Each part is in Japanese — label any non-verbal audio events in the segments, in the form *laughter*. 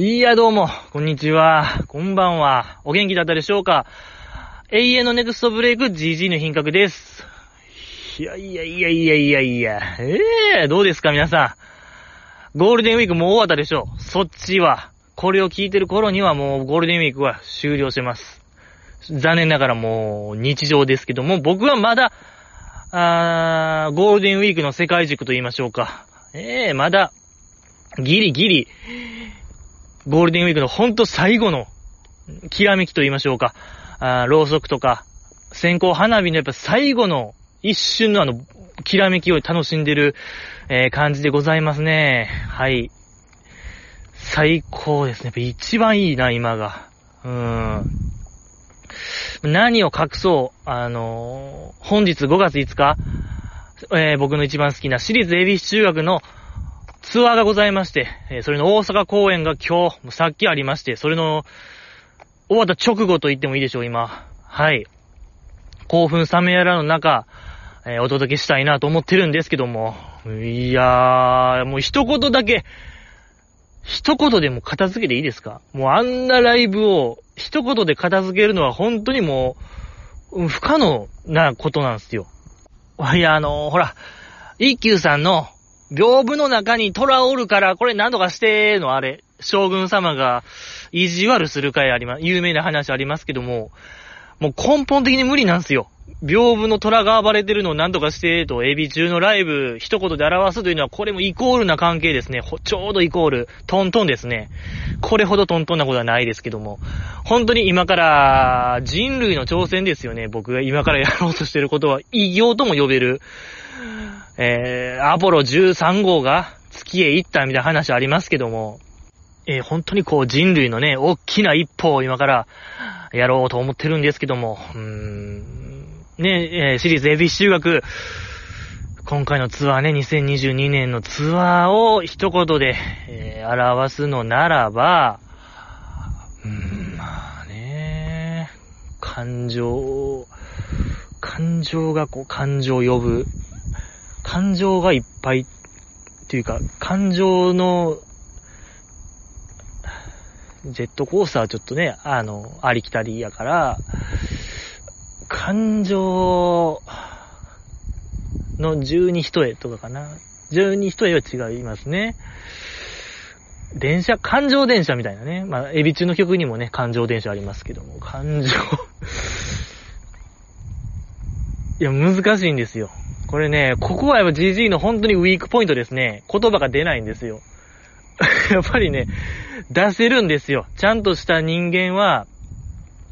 いや、どうも、こんにちは。こんばんは。お元気だったでしょうか？永遠のネクストブレイク GG の品格です。いやいやいやいやいやいや。ええー、どうですか皆さん？ゴールデンウィークもう終わったでしょう。そっちは。これを聞いてる頃にはもうゴールデンウィークは終了してます。残念ながらもう日常ですけども、僕はまだ、あー、ゴールデンウィークの世界軸と言いましょうか。ええー、まだ、ギリギリ、ゴールデンウィークのほんと最後の、きらめきと言いましょうか。あろうそくとか、線香花火のやっぱ最後の一瞬のあの、きらめきを楽しんでる、えー、感じでございますね。はい。最高ですね。やっぱ一番いいな、今が。うーん。何を隠そう、あのー、本日5月5日、えー、僕の一番好きな私立恵比寿中学のツアーがございまして、え、それの大阪公演が今日、さっきありまして、それの、終わった直後と言ってもいいでしょう、今。はい。興奮冷めやらの中、えー、お届けしたいなと思ってるんですけども。いやー、もう一言だけ、一言でも片付けていいですか？もうあんなライブを一言で片付けるのは本当にもう、不可能なことなんですよ。いや、あのー、ほら、一休さんの、屏風の中に虎おるから、これ何とかしてのあれ、将軍様が意地悪する回ありま、有名な話ありますけども、もう根本的に無理なんですよ。屏風の虎が暴れてるのを何とかしてと、エビ中のライブ、一言で表すというのは、これもイコールな関係ですね。ちょうどイコール、トントンですね。これほどトントンなことはないですけども。本当に今から、人類の挑戦ですよね。僕が今からやろうとしてることは、異業とも呼べる。えー、アポロ13号が月へ行ったみたいな話ありますけども、えー、本当にこう人類のね、大きな一歩を今からやろうと思ってるんですけども、うーん、ね、えー、シリーズエビ修学、今回のツアーね、2022年のツアーを一言で、えー、表すのならば、うーん、まあね、感情、感情がこう、感情を呼ぶ、感情がいっぱいっていうか、感情の、ジェットコースターちょっとね、あの、ありきたりやから、感情の十二一重とかかな。十二一重は違いますね。電車、感情電車みたいなね。まあ、エビ中の曲にもね、感情電車ありますけども、感情 *laughs* いや、難しいんですよ。これね、ここはやっぱ GG の本当にウィークポイントですね。言葉が出ないんですよ。*laughs* やっぱりね、出せるんですよ。ちゃんとした人間は、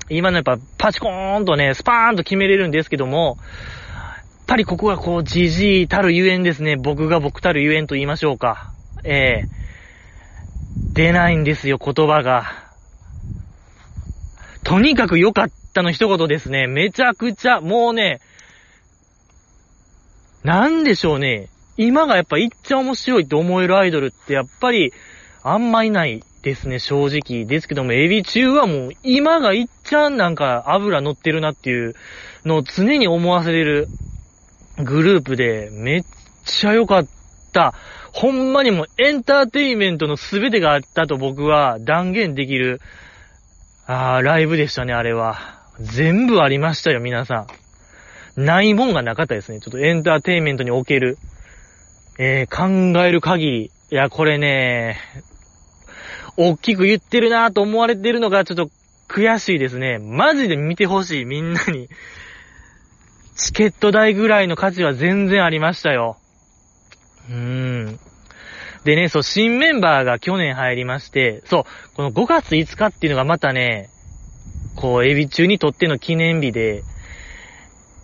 今のやっぱパチコーンとね、スパーンと決めれるんですけども、やっぱりここはこう GG たるゆえんですね。僕が僕たるゆえんと言いましょうか。ええー、出ないんですよ、言葉が。とにかく良かったの一言ですね。めちゃくちゃ、もうね、なんでしょうね。今がやっぱいっちゃ面白いって思えるアイドルってやっぱりあんまいないですね、正直。ですけども、エビ中はもう今がいっちゃんなんか油乗ってるなっていうのを常に思わせれるグループでめっちゃ良かった。ほんまにもエンターテインメントの全てがあったと僕は断言できる、あー、ライブでしたね、あれは。全部ありましたよ、皆さん。ないもんがなかったですね。ちょっとエンターテイメントにおける、えー、考える限り。いや、これね、大きく言ってるなと思われてるのがちょっと悔しいですね。マジで見てほしい、みんなに。チケット代ぐらいの価値は全然ありましたよ。うーん。でね、そう、新メンバーが去年入りまして、そう、この5月5日っていうのがまたね、こう、エビ中にとっての記念日で、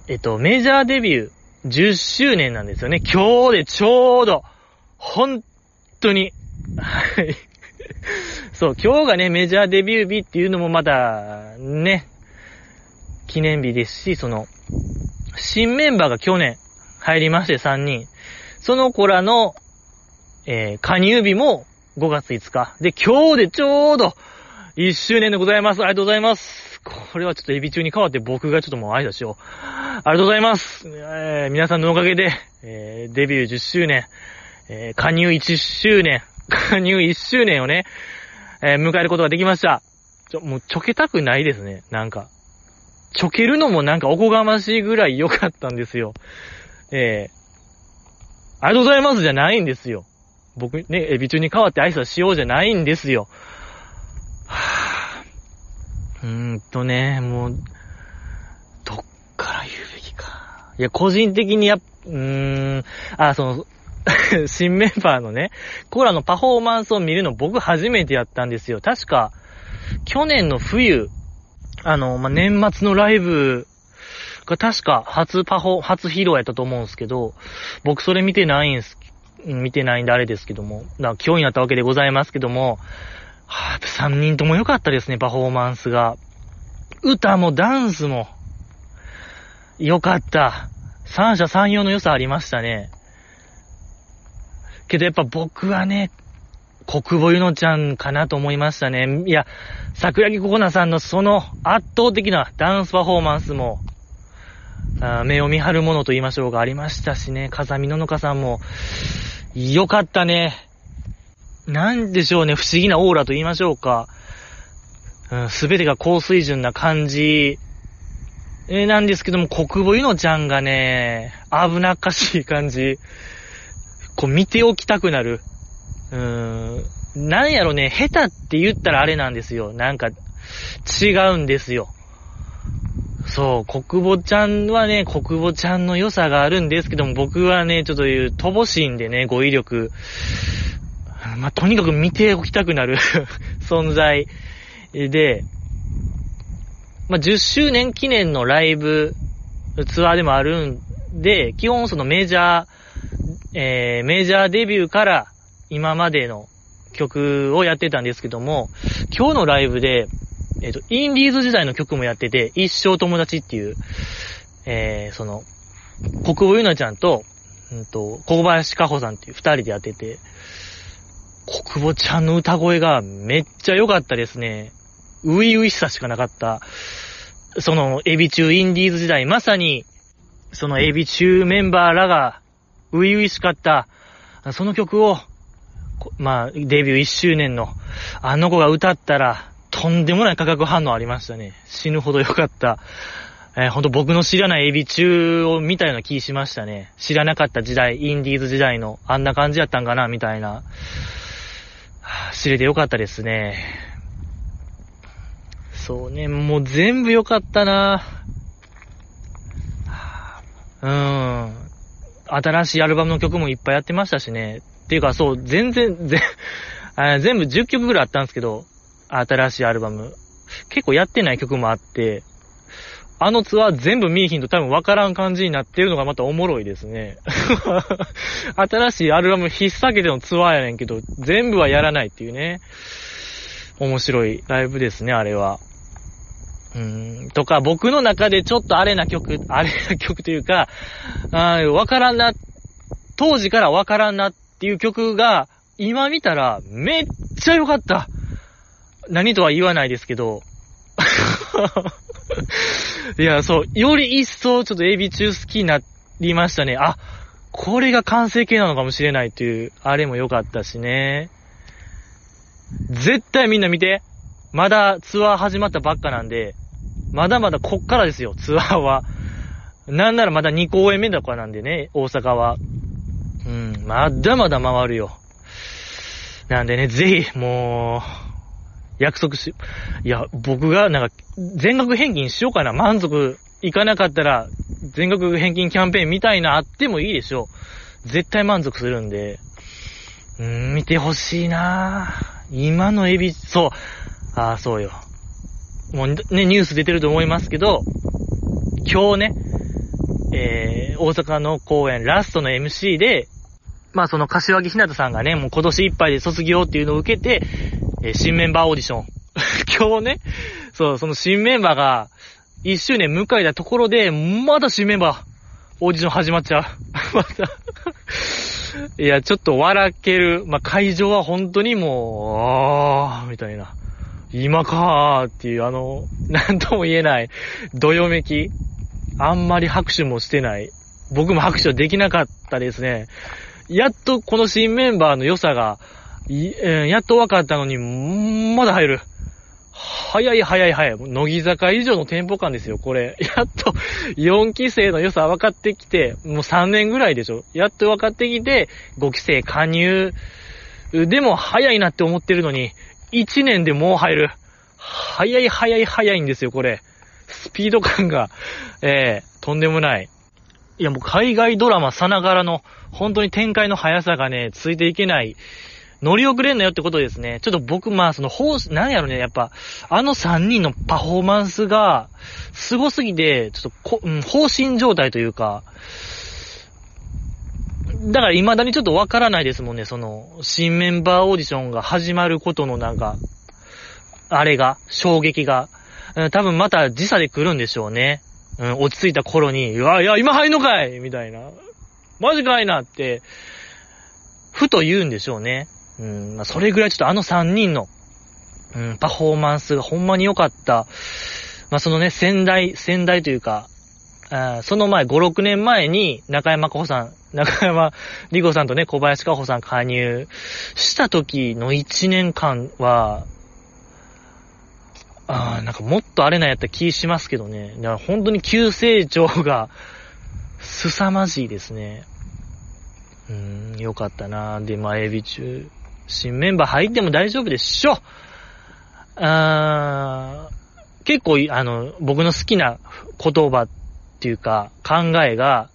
えっと、メジャーデビュー10周年なんですよね。今日でちょうど、本当に、はい。*laughs* そう、今日がね、メジャーデビュー日っていうのもまた、ね、記念日ですし、その、新メンバーが去年入りまして3人。その子らの、えー、加入日も5月5日。で、今日でちょうど1周年でございます。ありがとうございます。これはちょっとエビ中に変わって僕がちょっともう挨拶しよう。ありがとうございます。えー、皆さんのおかげで、えー、デビュー10周年、えー、加入1周年、*laughs* 加入1周年をね、えー迎えることができました。ちょ、もうちょけたくないですね、なんか。ちょけるのもなんかおこがましいぐらい良かったんですよ。ええありがとうございますじゃないんですよ。僕ね、エビ中に代わって挨拶しようじゃないんですよ。はぁ。うーんとね、もう、どっから言うべきか。いや、個人的にやっ、うーん、あ、その、*laughs* 新メンバーのね、コーラのパフォーマンスを見るの僕初めてやったんですよ。確か、去年の冬、あの、まあ、年末のライブが確か初パフォ、初披露やったと思うんですけど、僕それ見てないんす、見てないんであれですけども、だ今日になったわけでございますけども、はぁ、3人とも良かったですね、パフォーマンスが。歌もダンスも、良かった。三者三様の良さありましたね。けどやっぱ僕はね、国母ゆのちゃんかなと思いましたね。いや、桜木ココナさんのその圧倒的なダンスパフォーマンスも、あ目を見張るものと言いましょうがありましたしね、風見ののかさんも、よかったね。なんでしょうね、不思議なオーラと言いましょうか。すべてが高水準な感じ、えーなんですけども、国母ゆのちゃんがね、危なっかしい感じ。こう見ておきたくなる。うーん、なんやろね、下手って言ったらあれなんですよ。なんか、違うんですよ。そう、国母ちゃんはね、国母ちゃんの良さがあるんですけども、僕はね、ちょっと言う、乏しいんでね、語彙力。*laughs* まあ、とにかく見ておきたくなる *laughs* 存在で、まあ、10周年記念のライブ、ツアーでもあるんで、基本そのメジャー、えー、メジャーデビューから今までの曲をやってたんですけども、今日のライブで、えっ、と、インディーズ時代の曲もやってて、一生友達っていう、えー、その、国母ゆなちゃんと、うんと、小林かほさんっていう二人でやってて、国母ちゃんの歌声がめっちゃ良かったですね。ういういしさしかなかった。その、エビ中インディーズ時代、まさに、そのエビ中メンバーらが、ういういしかった、その曲を、まあ、デビュー1周年の、あの子が歌ったら、とんでもない化学反応ありましたね。死ぬほど良かった。えーほんと僕の知らないエビ中を見たような気しましたね。知らなかった時代、インディーズ時代の、あんな感じやったんかな、みたいな。知れて良かったですね。そうね、もう全部良かったなうん。新しいアルバムの曲もいっぱいやってましたしね。っていうか、そう、全然、全、*laughs* あ全部10曲ぐらいあったんですけど、新しいアルバム。結構やってない曲もあって、あのツアー全部見えひんと多分わからん感じになってるのがまたおもろいですね。*laughs* 新しいアルバム引っ提げてのツアーやねんけど、全部はやらないっていうね。面白いライブですね、あれは。うーん、とか、僕の中でちょっとあれな曲、あれな曲というか、あーわからんな、当時からわからんなっていう曲が、今見たらめっちゃ良かった。何とは言わないですけど。*laughs* *laughs* いや、そう、より一層ちょっとエビ中好きになりましたね。あ、これが完成形なのかもしれないっていう、あれも良かったしね。絶対みんな見て。まだツアー始まったばっかなんで、まだまだこっからですよ、ツアーは。なんならまだ2公演目とかなんでね、大阪は。うん、まだまだ回るよ。なんでね、ぜひ、もう、約束し、いや、僕がなんか、全額返金しようかな。満足いかなかったら、全額返金キャンペーンみたいなあってもいいでしょう。絶対満足するんで。うーん、見てほしいな今のエビ、そう。ああ、そうよ。もうね、ニュース出てると思いますけど、今日ね、えー、大阪の公演ラストの MC で、まあその柏木ひなたさんがね、もう今年いっぱいで卒業っていうのを受けて、え新メンバーオーディション。*laughs* 今日ね、そう、その新メンバーが1周年迎えたところで、まだ新メンバー、オーディション始まっちゃう。*laughs* また。いや、ちょっと笑ける。まあ、会場は本当にもう、あー、みたいな。今かーっていう、あの、なんとも言えない、どよめき。あんまり拍手もしてない。僕も拍手はできなかったですね。やっとこの新メンバーの良さが、えーやっと分かったのに、まだ入る。早い早い早い。もう乃木坂以上のテンポ感ですよ、これ。*laughs* やっと4期生の良さ分かってきて、もう3年ぐらいでしょ。やっと分かってきて、5期生加入。でも早いなって思ってるのに、1年でもう入る。早い早い早いんですよ、これ。スピード感が、えー、とんでもない。いや、もう海外ドラマさながらの、本当に展開の速さがね、ついていけない。乗り遅れんなよってことですね。ちょっと僕、まあ、その、方、なんやろね、やっぱ、あの3人のパフォーマンスが、凄すぎて、ちょっとこ、うん、放心状態というか、だから未だにちょっとわからないですもんね、その、新メンバーオーディションが始まることのなんか、あれが、衝撃が。うん多分また時差で来るんでしょうね。うん、落ち着いた頃に、いや、いや、今入んのかいみたいな。マジかいなって、ふと言うんでしょうね。うん、まあ、それぐらいちょっとあの3人の、うん、パフォーマンスがほんまに良かった。まあ、そのね、先代、先代というか、あその前、5、6年前に中山加穂さん、中山里子さんとね、小林加穂さん加入した時の1年間は、ああ、なんかもっとあれなんやった気しますけどね。だから本当に急成長が、凄まじいですね。うん、よかったなで、まあ、エビ中、新メンバー入っても大丈夫でしょあー結構、あの、僕の好きな言葉っていうか、考えが、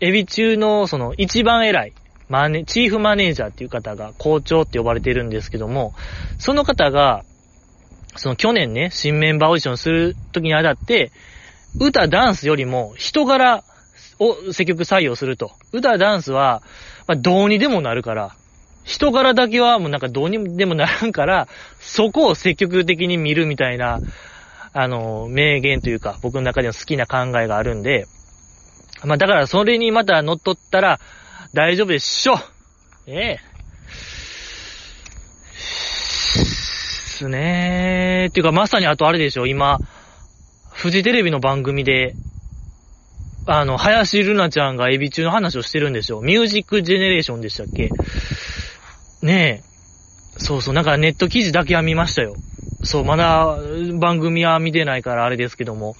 エビ中の、その、一番偉い、マネ、チーフマネージャーっていう方が、校長って呼ばれてるんですけども、その方が、その去年ね、新メンバーオーディションするときにあたって、歌、ダンスよりも人柄を積極採用すると。歌、ダンスは、まあ、どうにでもなるから、人柄だけはもうなんかどうにでもならんから、そこを積極的に見るみたいな、あの、名言というか、僕の中での好きな考えがあるんで、まあだからそれにまた乗っ取ったら大丈夫でしょええ。すねー。っていうかまさにあとあれでしょ、今、フジテレビの番組で、あの、林瑠奈ちゃんがエビ中の話をしてるんでしょ。ミュージックジェネレーションでしたっけねえ。そうそう、なんかネット記事だけは見ましたよ。そう、まだ番組は見てないからあれですけども、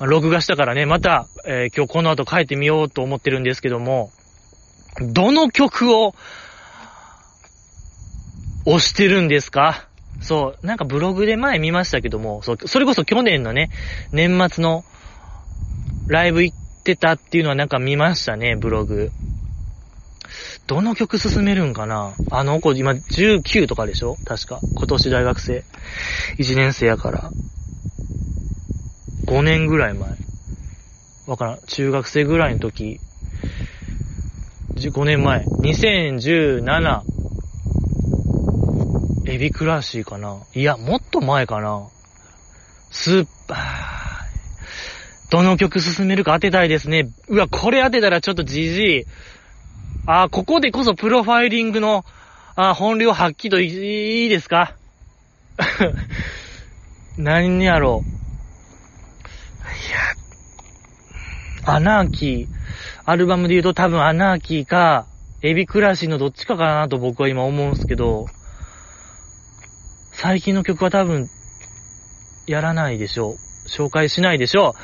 録画したからね、また、えー今日この後帰ってみようと思ってるんですけども、どの曲を押してるんですか？そう、なんかブログで前見ましたけども、そう、それこそ去年のね、年末のライブ行ってたっていうのはなんか見ましたね、ブログ。どの曲進めるんかな？あの子今19とかでしょ？確か。今年大学生。1年生やから。5年ぐらい前。わからん。中学生ぐらいの時。5年前。2017。エビクラシーかないや、もっと前かなスーパー。どの曲進めるか当てたいですね。うわ、これ当てたらちょっとじじい。あー、ここでこそプロファイリングの、あ本領発揮といいいですか？*laughs* 何やろう。いや、アナーキー、アルバムで言うと多分アナーキーか、エビクラシーのどっちかかなと僕は今思うんすけど、最近の曲は多分、やらないでしょう。紹介しないでしょ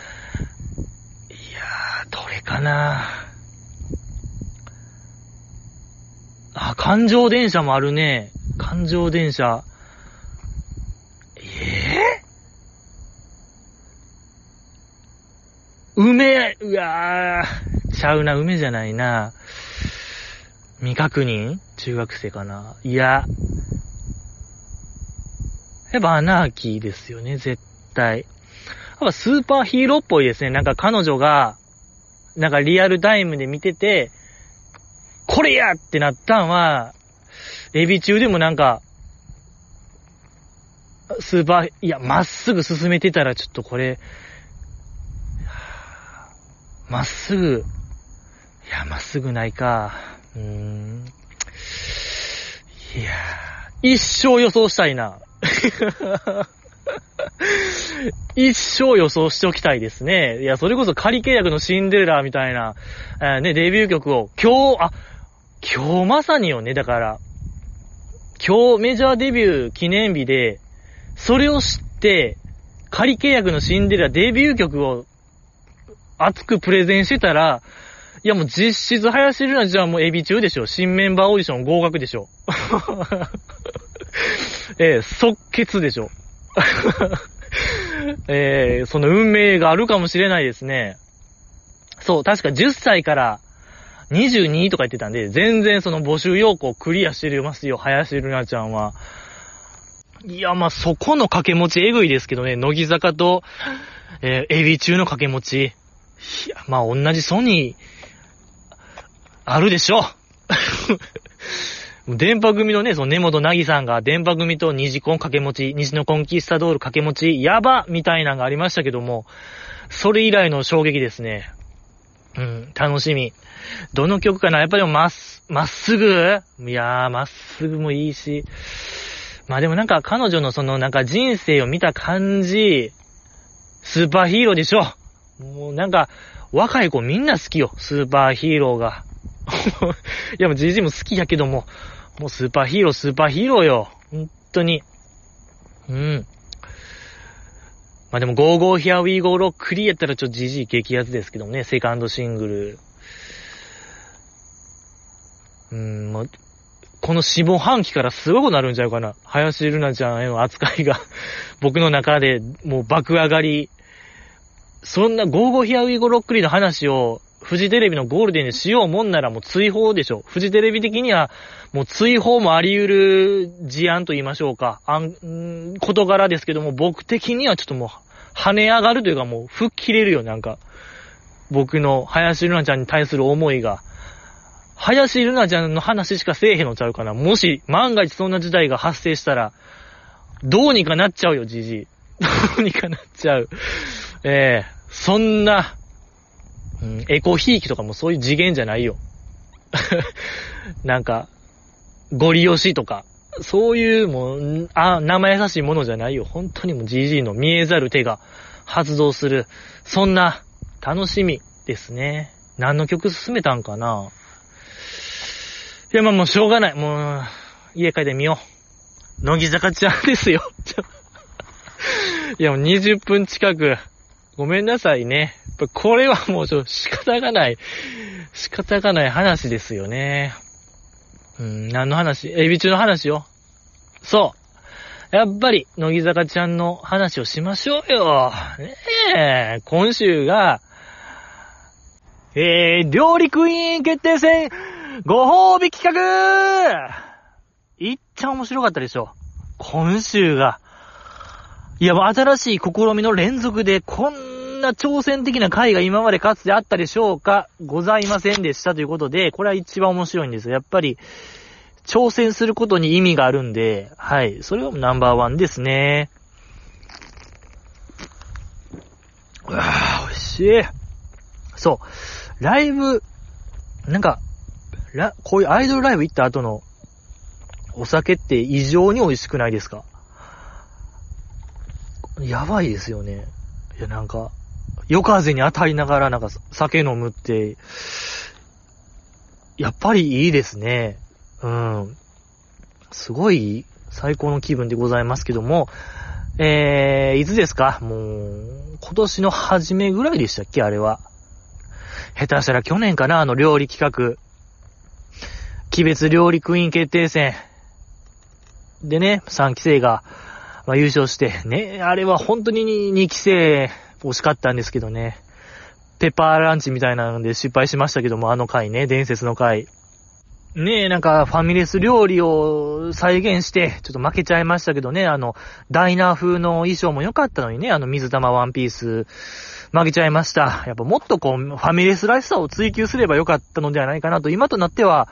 う。いやー、どれかなあ、環状電車もあるね。環状電車。えぇ、梅、うわー、ちゃうな、梅じゃないな。未確認？中学生かな？いや、やっぱアナーキーですよね、絶対。やっぱスーパーヒーローっぽいですね。なんか彼女が、なんかリアルタイムで見てて、これやってなったんは、エビ中でもなんか、スーパー、いや、まっすぐ進めてたらちょっとこれ、まっすぐ、いや、まっすぐないか。うーん。いや一生予想したいな。*laughs* 一生予想しておきたいですね。いや、それこそ仮契約のシンデレラみたいな、えーね、デビュー曲を今日、あ、今日まさによね、だから、今日メジャーデビュー記念日で、それを知って、仮契約のシンデレラデビュー曲を熱くプレゼンしてたら、いやもう実質林ルナじゃあもエビ中でしょ。新メンバーオーディション合格でしょ。*laughs* えー、即決でしょ。*laughs* えー、その運命があるかもしれないですね。そう、確か10歳から22とか言ってたんで、全然その募集要項クリアしてますよ、林ルナちゃんは。いや、まあ、そこの掛け持ちえぐいですけどね、乃木坂と、えー、エビ中の掛け持ち。いや、まあ、同じソニー、あるでしょ *laughs* 電波組のね、その根本なぎさんが電波組と虹コン掛け持ち、西のコンキスタドール掛け持ち、やばみたいなのがありましたけども、それ以来の衝撃ですね。うん、楽しみ。どの曲かな？やっぱりまっす、まっすぐ？いやー、まっすぐもいいし。まあでもなんか彼女のそのなんか人生を見た感じ、スーパーヒーローでしょ。もうなんか、若い子みんな好きよ、スーパーヒーローが。*laughs* いやもう GG も好きやけども、もうスーパーヒーロー、スーパーヒーローよ。本当に。うん。まあでも、 Go Go Here We Go ロック・リーやったらちょっと GG 激アツですけどね、セカンドシングル。うん、まあ、この下半期からすごくなるんちゃうかな。林瑠奈ちゃんへの扱いが *laughs* 僕の中でもう爆上がり。そんなゴーゴーヒアウィーゴロックリの話をフジテレビのゴールデンにしようもんならもう追放でしょ。フジテレビ的にはもう追放もあり得る事案と言いましょうか。あん、事柄ですけども、僕的にはちょっともう、跳ね上がるというかもう、吹っ切れるよ、なんか。僕の林瑠奈ちゃんに対する思いが。林瑠奈ちゃんの話しかせえへんのちゃうかな。もし、万が一そんな事態が発生したら、どうにかなっちゃうよ、じじい。*laughs* どうにかなっちゃう。ええー、そんな、うん、エコひいきとかもそういう次元じゃないよ。*laughs* なんか、ゴリ押しとか、そういうもう、あ、生優しいものじゃないよ。本当にもう GG の見えざる手が発動する、そんな楽しみですね。何の曲進めたんかな？いや、まあもうしょうがない。もう、家帰ってみよう。乃木坂ちゃんですよ。*laughs* いや、もう20分近く。ごめんなさいね。これはもうちょっと仕方がない、仕方がない話ですよね。うん、何の話？エビ中の話よ。そう。やっぱり、乃木坂ちゃんの話をしましょうよ。ねえ、今週が、えー、料理クイーン決定戦、ご褒美企画いっちゃ面白かったでしょ。今週が。いや、新しい試みの連続で、こんな挑戦的な回が今までかつてあったでしょうかございませんでしたということで、これは一番面白いんです。やっぱり、挑戦することに意味があるんで、はい。それはナンバーワンですね。うわぁ、美味しい。そう。ライブ、なんか、ら、こういうアイドルライブ行った後のお酒って異常に美味しくないですか？やばいですよね。いや、なんか、夜風に当たりながらなんか酒飲むって、やっぱりいいですね。うん。すごい最高の気分でございますけども、えー、いつですか？もう、今年の初めぐらいでしたっけ？あれは。下手したら去年かな？あの料理企画。鬼別料理クイーン決定戦。でね、3期生が、まあ、優勝して、ね、あれは本当に2期生惜しかったんですけどね。ペッパーランチみたいなので失敗しましたけども、あの回ね、伝説の回。ねえ、なんかファミレス料理を再現して、ちょっと負けちゃいましたけどね、あの、ダイナー風の衣装も良かったのにね、あの水玉ワンピース、負けちゃいました。やっぱもっとこう、ファミレスらしさを追求すればよかったのではないかなと、今となっては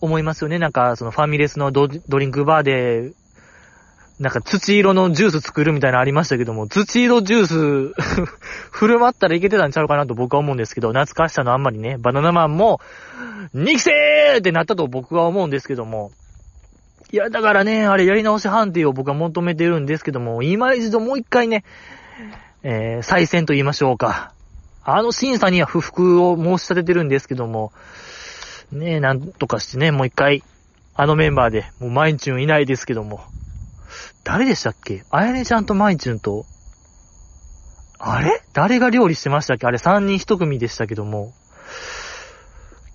思いますよね。なんか、そのファミレスのドリンクバーで、なんか土色のジュース作るみたいなのありましたけども、土色ジュース *laughs* 振る舞ったらいけてたんちゃうかなと僕は思うんですけど、懐かしさのあんまりね、バナナマンも、2期生ってなったと僕は思うんですけども、いや、だからね、あれやり直し判定を僕は求めてるんですけども、今一度もう一回ね、えー、再選と言いましょうか。あの審査には不服を申し立ててるんですけども、ねえ、なんとかしてね、もう一回、あのメンバーで、もうマインチュンいないですけども。誰でしたっけ？あやねちゃんとマインチュンと、あれ？誰が料理してましたっけ？あれ3人1組でしたけども。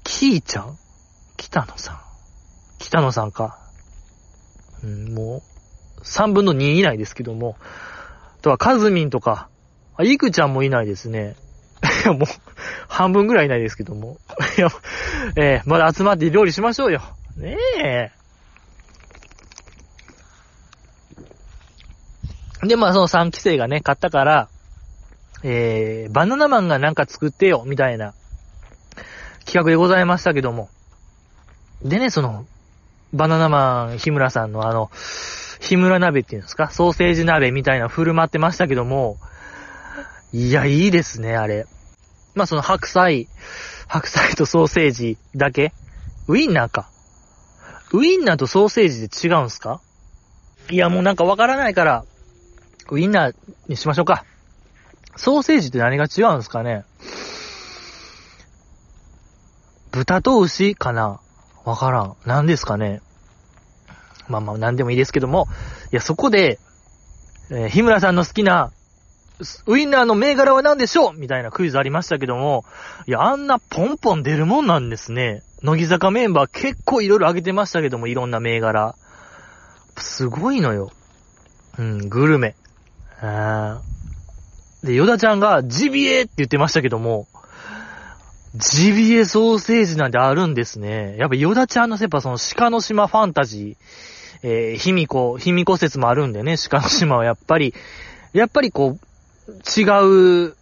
キーちゃん？北野さん。北野さんか。うん、もう、3分の2以内ですけども。あとは、カズミンとか、あ、イクちゃんもいないですね。いや、もう、半分ぐらいいないですけども。いや、えー、まだ集まって料理しましょうよ。ねえ。で、まあ、その3期生がね、買ったから、えー、バナナマンがなんか作ってよ、みたいな企画でございましたけども。でね、その、バナナマン日村さんのあの、日村鍋っていうんですか？ソーセージ鍋みたいな振る舞ってましたけども、いや、いいですね、あれ。まあ、その白菜、白菜とソーセージだけ？ウインナーか。ウインナーとソーセージで違うんすか？いや、もうなんかわからないから、ウインナーにしましょうか。ソーセージって何が違うんすかね？豚と牛かな？わからん。何ですかね？まあまあ何でもいいですけども、いや、そこで、えー、日村さんの好きな、ウインナーの銘柄は何でしょう？みたいなクイズありましたけども、いや、あんなポンポン出るもんなんですね。乃木坂メンバー結構いろいろあげてましたけども、いろんな銘柄。すごいのよ。うん、グルメ。で、ヨダちゃんがジビエって言ってましたけども、ジビエソーセージなんてあるんですね。やっぱヨダちゃんのやっぱその鹿の島ファンタジー、えー、卑弥呼、卑弥呼説もあるんでね、鹿の島はやっぱり、やっぱりこう、違う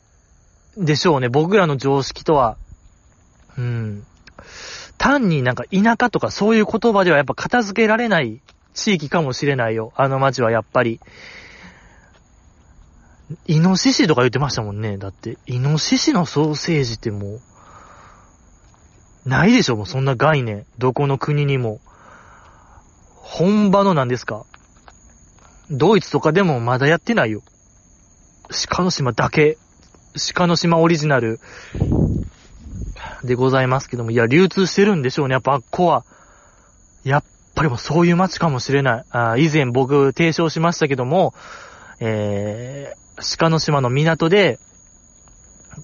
でしょうね。僕らの常識とは。うん。単になんか田舎とかそういう言葉ではやっぱ片付けられない地域かもしれないよ。あの街はやっぱり。イノシシとか言ってましたもんね。だって、イノシシのソーセージってもう、ないでしょ、もうそんな概念。どこの国にも。本場のなんですかドイツとかでもまだやってないよ。鹿の島だけ。鹿の島オリジナルでございますけども。いや、流通してるんでしょうね。やっぱあっこは。やっぱりもうそういう街かもしれない。あ以前僕提唱しましたけども、えー、鹿の島の港で、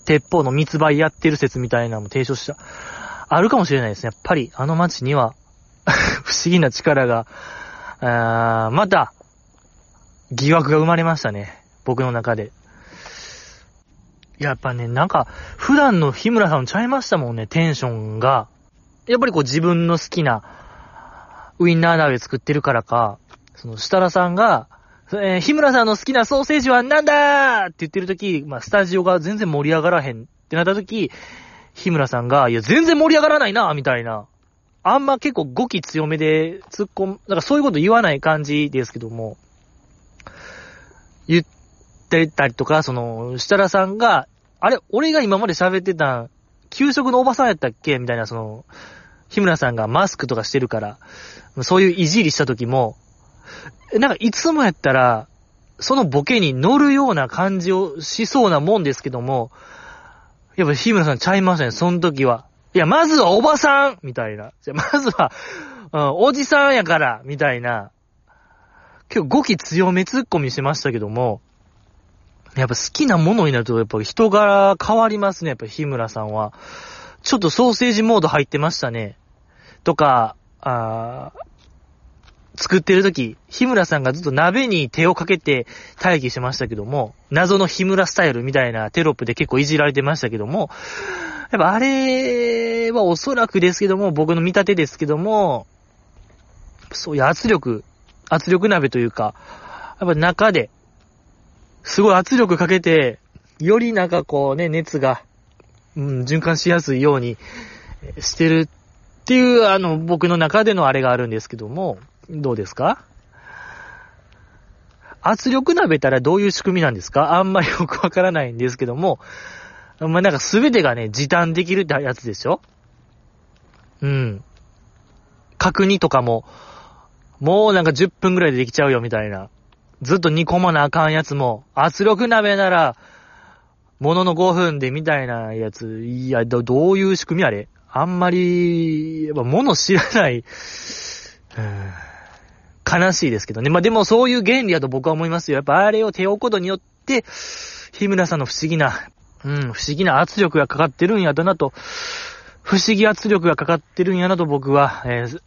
鉄砲の密売やってる説みたいなのも提唱した。あるかもしれないですね。やっぱり、あの街には *laughs* 不思議な力が、あまた、疑惑が生まれましたね。僕の中で。やっぱね、なんか、普段の日村さんちゃいましたもんね、テンションが。やっぱりこう自分の好きな、ウインナー鍋作ってるからか、その、設楽さんが、えー、日村さんの好きなソーセージはなんだって言ってるとき、まあ、スタジオが全然盛り上がらへんってなったとき、日村さんが、いや、全然盛り上がらないな、みたいな。あんま結構語気強めで突っ込む、なんかそういうこと言わない感じですけども、言っってたりとか、その、設楽さんが、あれ、俺が今まで喋ってた、給食のおばさんやったっけ？みたいな、その、日村さんがマスクとかしてるから、そういういじりした時も、なんかいつもやったら、そのボケに乗るような感じをしそうなもんですけども、やっぱ日村さんちゃいましたね、その時は。いや、まずはおばさんみたいな。じゃ、まずは、うん、おじさんやから、みたいな。結構語気強め突っ込みしてましたけども、やっぱ好きなものになると、やっぱ人柄変わりますね、やっぱ日村さんは。ちょっとソーセージモード入ってましたね。とか、あ作ってる時、日村さんがずっと鍋に手をかけて待機してましたけども、謎の日村スタイルみたいなテロップで結構いじられてましたけども、やっぱあれはおそらくですけども、僕の見立てですけども、そういう圧力、圧力鍋というか、やっぱ中で、すごい圧力かけて、よりなんかこうね、熱が、うん、循環しやすいようにしてるっていう、あの、僕の中でのあれがあるんですけども、どうですか？圧力鍋たらどういう仕組みなんですか？あんまりよくわからないんですけども、まあ、なんかすべてがね、時短できるってやつでしょ？うん。角煮とかも、もうなんか10分ぐらいでできちゃうよみたいな。ずっと煮込まなあかんやつも、圧力鍋なら、ものの5分でみたいなやつ、いや、ど、ういう仕組みあれ？あんまり、やっぱ物知らない、悲しいですけどね。まあ、でもそういう原理だと僕は思いますよ。やっぱあれを手を置くことによって、日村さんの不思議な、うん、不思議な圧力がかかってるんやだなと、不思議圧力がかかってるんやなと僕は、えー、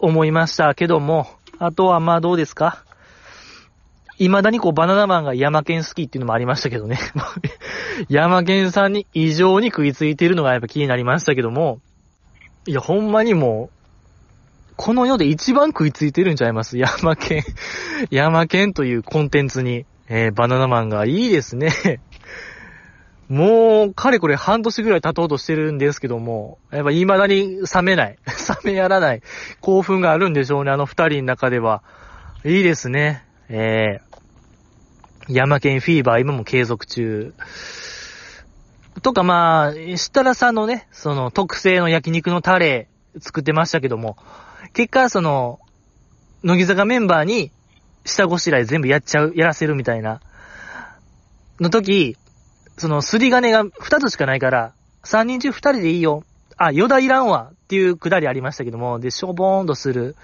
思いましたけども、あとはまあどうですか？未だにこうバナナマンが山県好きっていうのもありましたけどね。*laughs* 山県さんに異常に食いついているのがやっぱ気になりましたけども、いやほんまにもう、この世で一番食いついてるんちゃいます？山県山県というコンテンツに、えー、バナナマンがいいですね *laughs* もう、かれこれ半年ぐらい経とうとしてるんですけども、やっぱ未だに冷めない。*laughs* 冷めやらない興奮があるんでしょうね、あの二人の中では。いいですね。えー、山県フィーバー今も継続中。とかまあ、設楽さんのね、その特製の焼肉のタレ作ってましたけども、結果その、乃木坂メンバーに下ごしらえ全部やっちゃう、やらせるみたいな、の時、そのすり金が2つしかないから、3人中2人でいいよ。あ、ヨダいらんわっていうくだりありましたけども、で、しょぼーんとする。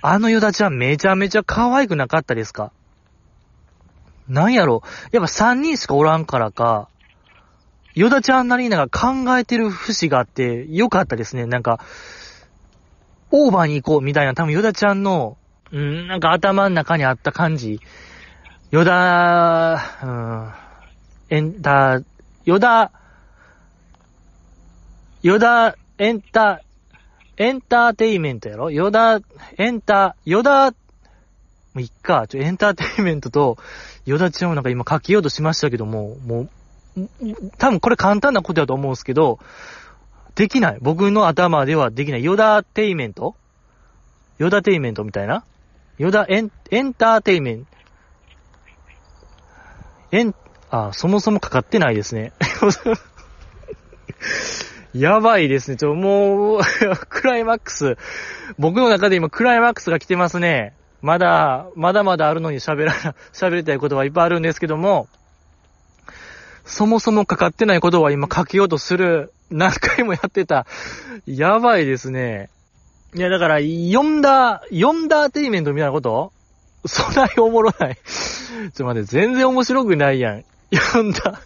あのヨダちゃんめちゃめちゃ可愛くなかったですか？なんやろ？やっぱ3人しかおらんからか、ヨダちゃんなりなんか考えてる節があってよかったですね。なんか、オーバーに行こうみたいな多分ヨダちゃんの、うん、なんか頭の中にあった感じ。ヨダ、うん、エンター、ヨダ、ヨダ、エンタ、エンターテイメントやろ？ヨダ、エンタ、ヨダ、もういっか、ちょ、エンターテイメントと、ヨダちゃんをなんか今書きようとしましたけども、もう、多分これ簡単なことだと思うんですけど、できない。僕の頭ではできない。ヨダテイメント？ヨダテイメントみたいな？ヨダエン、エンターテイメント？エン、あ、そもそもかかってないですね。*laughs* やばいですね。ちょ、もう、*laughs* クライマックス。僕の中で今クライマックスが来てますね。まだ、まだまだあるのに喋ら、*laughs* 喋りたいことはいっぱいあるんですけども、そもそもかかってないことは今書けようとする。何回もやってた。やばいですね。いや、だから、読んだ、読んだテイメントみたいなこと？そんなにおもろない。ちょ待って、全然面白くないやん。読んだ、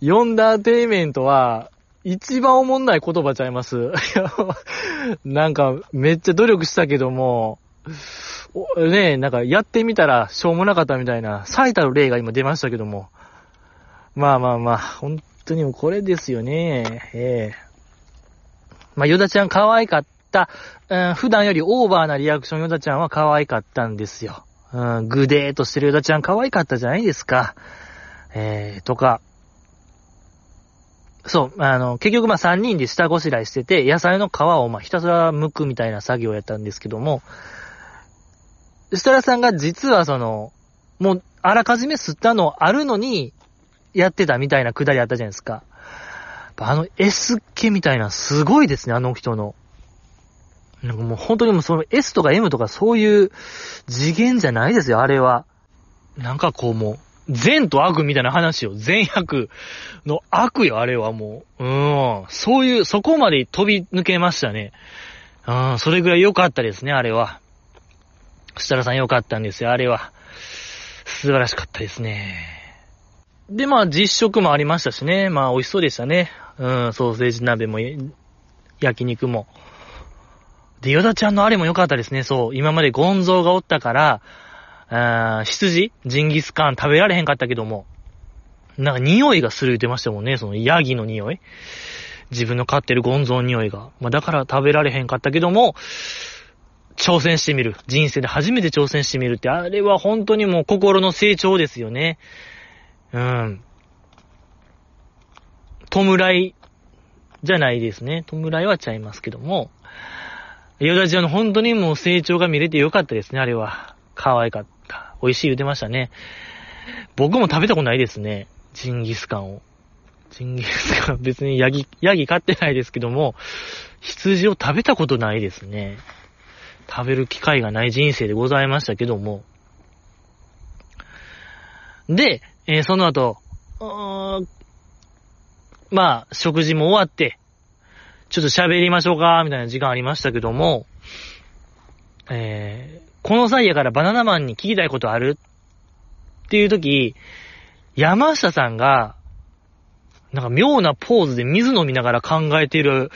読んだテイメントは、一番おもんない言葉ちゃいます？*laughs* いやなんか、めっちゃ努力したけども、ねえ、なんかやってみたらしょうもなかったみたいな、最たる例が今出ましたけども。まあまあまあ、本当にもこれですよね。ええまあ、ヨダちゃん可愛かった、うん。普段よりオーバーなリアクションヨダちゃんは可愛かったんですよ。うん、グデーとしてるヨダちゃん可愛かったじゃないですか。えー、とか、そう、あの、結局まあ3人で下ごしらえしてて、野菜の皮をまあひたすら剥くみたいな作業をやったんですけども、設楽さんが実はその、もうあらかじめ吸ったのあるのに、やってたみたいなくだりあったじゃないですか。あの S っ気みたいなすごいですね、あの人の。なんかもう本当にもうその S とか M とかそういう次元じゃないですよ、あれは。なんかこうもう、善と悪みたいな話よ。善悪の悪よ、あれはもう。うん。そういう、そこまで飛び抜けましたね。うん、それぐらい良かったですね、あれは。設楽さん良かったんですよ、あれは。素晴らしかったですね。で、まあ、実食もありましたしね。まあ、美味しそうでしたね。うん、ソーセージ鍋も、焼肉も。で、ヨダちゃんのあれも良かったですね。そう。今までゴンゾーがおったから、あ羊ジンギスカン食べられへんかったけども、なんか匂いがする言ってましたもんね、そのヤギの匂い。自分の飼ってるゴンゾーの匂いが。まあ、だから食べられへんかったけども、挑戦してみる。人生で初めて挑戦してみるって、あれは本当にもう心の成長ですよね。うん。弔いじゃないですね。弔いはちゃいますけども。ヨダちゃんの本当にもう成長が見れてよかったですね、あれは。可愛かった。美味しい言うてましたね。僕も食べたことないですね。ジンギスカンを。ジンギスカン、別にヤギ、ヤギ飼ってないですけども、羊を食べたことないですね。食べる機会がない人生でございましたけども。で、えー、その後、まあ、食事も終わって、ちょっと喋りましょうか、みたいな時間ありましたけども、えー、この際やからバナナマンに聞きたいことある？っていう時、山下さんが、なんか妙なポーズで水飲みながら考えてる、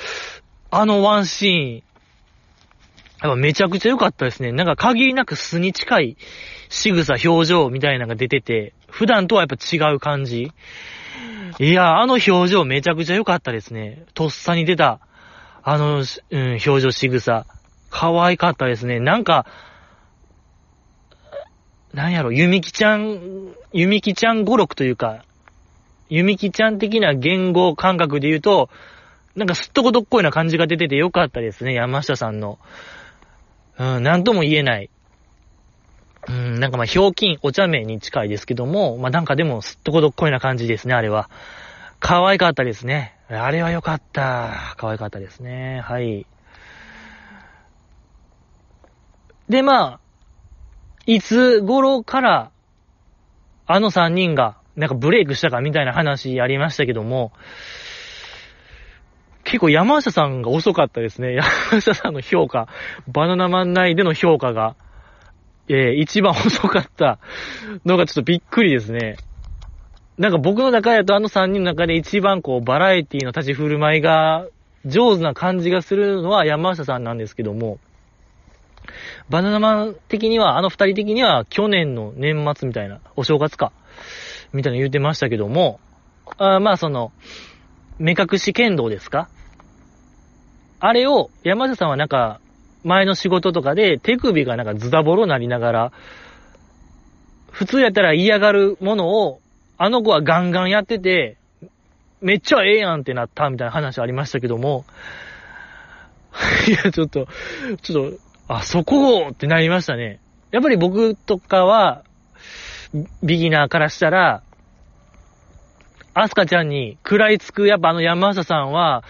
あのワンシーン、やっぱめちゃくちゃ良かったですね。なんか限りなく素に近い仕草、表情みたいなのが出てて、普段とはやっぱ違う感じ。いや、あの表情めちゃくちゃ良かったですね。とっさに出た、あの、うん、表情仕草。可愛かったですね。なんか、なんやろ、ゆみきちゃん、ゆみきちゃん語録というか、ゆみきちゃん的な言語感覚で言うと、なんかすっとこどっこいな感じが出ててよかったですね、山下さんの。うん、なんとも言えない。うん、なんかまあ、ひょうきん、お茶目に近いですけども、まあなんかでもすっとこどっこいな感じですね、あれは。可愛かったですね。あれはよかった。可愛かったですね。はい。で、まあ、いつ頃から、あの三人が、なんかブレイクしたかみたいな話ありましたけども、結構山下さんが遅かったですね。*laughs* 山下さんの評価、バナナマン内での評価が、えー、一番遅かったのがちょっとびっくりですね。なんか僕の中やとあの三人の中で一番こうバラエティの立ち振る舞いが上手な感じがするのは山下さんなんですけども、バナナマン的には、あの二人的には去年の年末みたいな、お正月か、みたいな言うてましたけども、あまあその、目隠し剣道ですか？あれを、山下さんはなんか、前の仕事とかで手首がなんかズダボロなりながら、普通やったら嫌がるものを、あの子はガンガンやってて、めっちゃええやんってなったみたいな話ありましたけども、*laughs* いや、ちょっと、ちょっと、あ、そこってなりましたね。やっぱり僕とかは、ビギナーからしたら、アスカちゃんに食らいつく、やっぱあの山下さんは、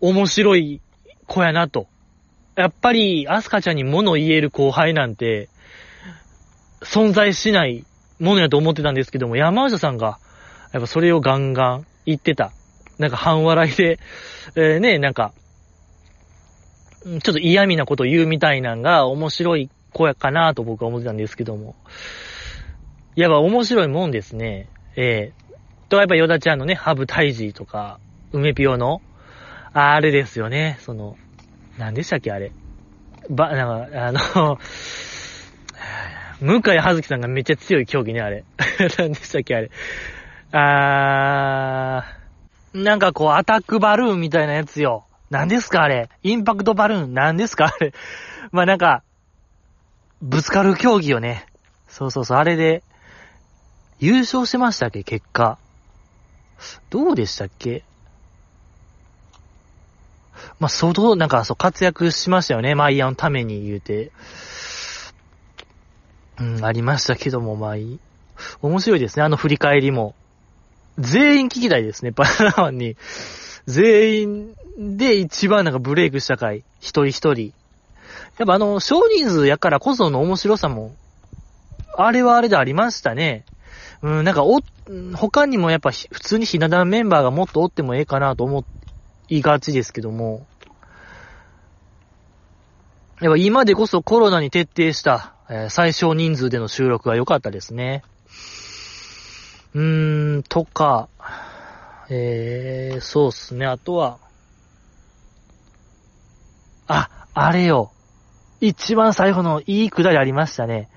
面白い子やなと。やっぱり、アスカちゃんに物言える後輩なんて、存在しないものやと思ってたんですけども、山下さんが、やっぱそれをガンガン言ってた。なんか半笑いで、えー、ね、なんか、ちょっと嫌味なこと言うみたいなんが面白い子やかなと僕は思ってたんですけども。やっぱ面白いもんですね。ええ、と、やっぱヨダちゃんのね、ハブタイジーとか、梅ピオの、あれですよね、その、何でしたっけ、あれ。ば、なんか、あの *laughs* 向井葉月さんがめっちゃ強い競技ね、あれ。*laughs* 何でしたっけ、あれ。あー、なんかこう、アタックバルーンみたいなやつよ。何ですかあれ。インパクトバルーン何ですかあれ。*laughs* まあ、なんか、ぶつかる競技よね。そうそうそう、あれで、優勝してましたっけ結果。どうでしたっけ？まあ、相当、なんか、そう、活躍しましたよね。マイヤーのために言うて。うん、ありましたけども、まあいい。面白いですね、あの振り返りも。全員聞きたいですね、*laughs* バナナマンに。全員で一番なんかブレイクした回、一人一人。やっぱあの、少人数やからこその面白さも、あれはあれでありましたね。うん、なんかお、他にもやっぱ普通にひな壇メンバーがもっとおってもええかなと思いがちですけども。やっぱ今でこそコロナに徹底した、えー、最小人数での収録が良かったですね。うーん、とか、えー、そうっすね。あとは、あ、あれよ。一番最後のいいくだりありましたね。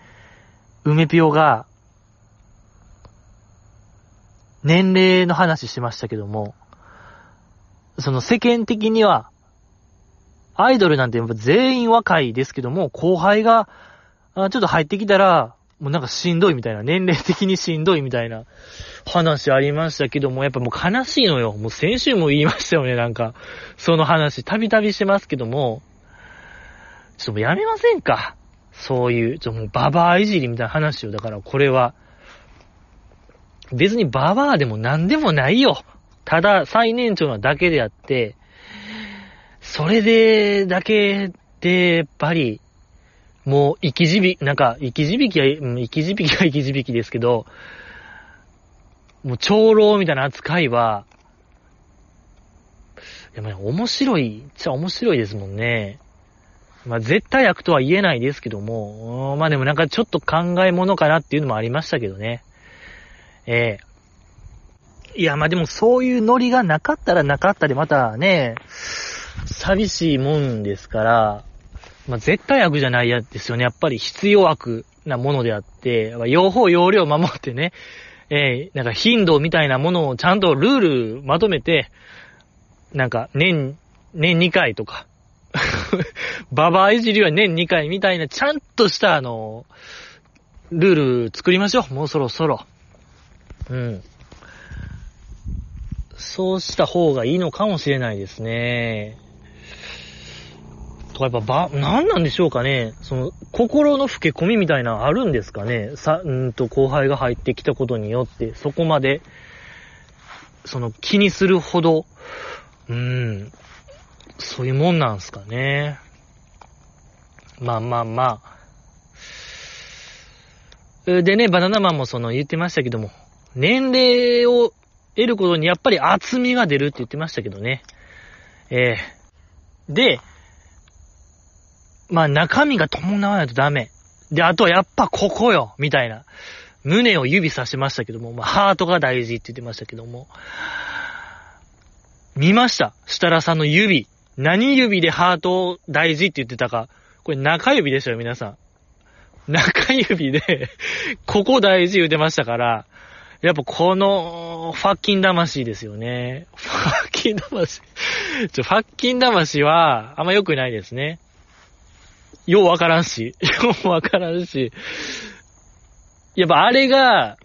梅ぴよが、年齢の話しましたけども、その世間的には、アイドルなんて全員若いですけども、後輩が、ちょっと入ってきたら、もうなんかしんどいみたいな、年齢的にしんどいみたいな話ありましたけども、やっぱもう悲しいのよ。もう先週も言いましたよね、なんか。その話、たびたびしてますけども、ちょっともうやめませんかそういう、ちょっともうババアいじりみたいな話を、だからこれは、別にババアでも何でもないよ。ただ最年長なだけであって、それで、だけで、やっぱり、もう、生き字引、なんか、生き字引きは、生き字引きは生き字引きですけど、もう、長老みたいな扱いは、いや、まあ、面白い、っちゃ面白いですもんね。まあ、絶対悪とは言えないですけども、まあでもなんかちょっと考え物かなっていうのもありましたけどね。ええいや、まあでもそういうノリがなかったらなかったでまたね、寂しいもんですから、まあ絶対悪じゃないやですよね。やっぱり必要悪なものであって、ま用法用量守ってね、えー、なんか頻度みたいなものをちゃんとルールまとめて、なんか年、年2回とか、*laughs* ババアいじりは年2回みたいな、ちゃんとしたあの、ルール作りましょう。もうそろそろ。うん。そうした方がいいのかもしれないですね。とかやっぱば、なんなんでしょうかね。その、心の吹け込みみたいなあるんですかね。さ、うんと後輩が入ってきたことによって、そこまで、その気にするほど、うん、そういうもんなんすかね。まあまあまあ。でね、バナナマンもその言ってましたけども、年齢を得ることにやっぱり厚みが出るって言ってましたけどね。えー、で、まあ中身が伴わないとダメ。で、あとはやっぱここよ、みたいな。胸を指さしましたけども、まあハートが大事って言ってましたけども。見ました設楽さんの指。何指でハートを大事って言ってたか。これ中指でしたよ、皆さん。中指でここ大事言ってましたから、やっぱこの、ファッキン魂ですよね。ファッキン魂ちょ、ファッキン魂は、あんま良くないですね。ようわからんし。ようわからんし。やっぱあれが、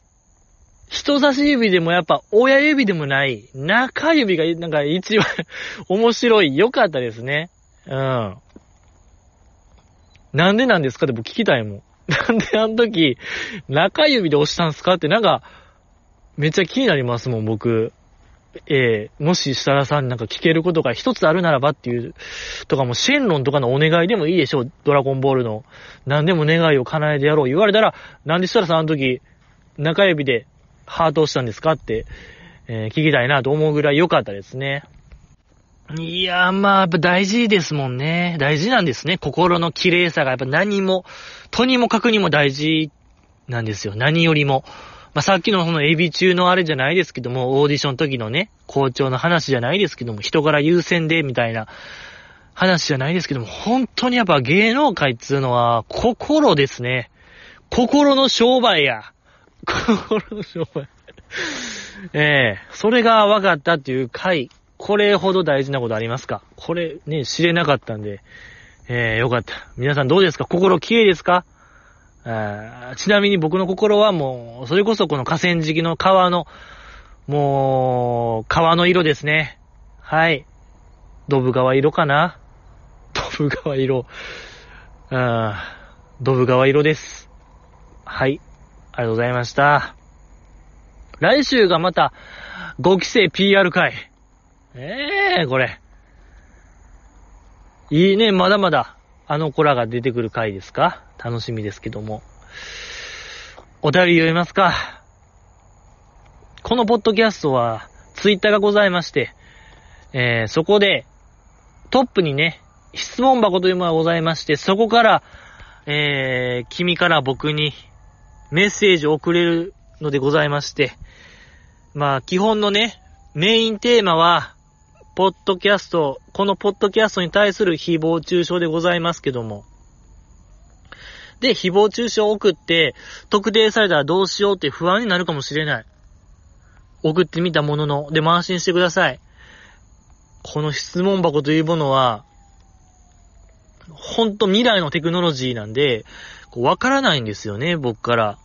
人差し指でもやっぱ親指でもない、中指がなんか一番 *laughs* 面白い、良かったですね。うん。なんでなんですかって僕聞きたいもん。なんであの時、中指で押したんすかってなんか、めっちゃ気になりますもん、僕。えー、もし設楽さんなんか聞けることが一つあるならばっていう、とかもシェンロンとかのお願いでもいいでしょう。ドラゴンボールの。何でも願いを叶えてやろう。言われたら、なんで設楽さんあの時、中指でハートをしたんですかって、えー、聞きたいなと思うぐらい良かったですね。いやーまあ、やっぱ大事ですもんね。大事なんですね。心の綺麗さがやっぱ何も、とにもかくにも大事なんですよ。何よりも。まあ、さっきのそのエビ中のあれじゃないですけども、オーディション時のね、校長の話じゃないですけども、人柄優先で、みたいな話じゃないですけども、本当にやっぱ芸能界っつうのは、心ですね。心の商売や。心の商売。ええ、それが分かったっていう回、これほど大事なことありますか？これね、知れなかったんで、ええ、よかった。皆さんどうですか？心綺麗ですか？ちなみに僕の心はもう、それこそこの河川敷の川の、もう、川の色ですね。はい。ドブ川色かな？*laughs* ドブ川色。うん。ドブ川色です。はい。ありがとうございました。来週がまた、5期生 PR 会。ええー、これ。いいね、まだまだ、あの子らが出てくる回ですか？楽しみですけども。お便り読みますか？このポッドキャストは、ツイッターがございまして、えー、そこで、トップにね、質問箱というものがございまして、そこから、えー、君から僕にメッセージを送れるのでございまして、まあ、基本のね、メインテーマは、ポッドキャスト、このポッドキャストに対する誹謗中傷でございますけども、で、誹謗中傷を送って、特定されたらどうしようって不安になるかもしれない。送ってみたものの、でも安心してください。この質問箱というものは、ほんと未来のテクノロジーなんで、わからないんですよね、僕から。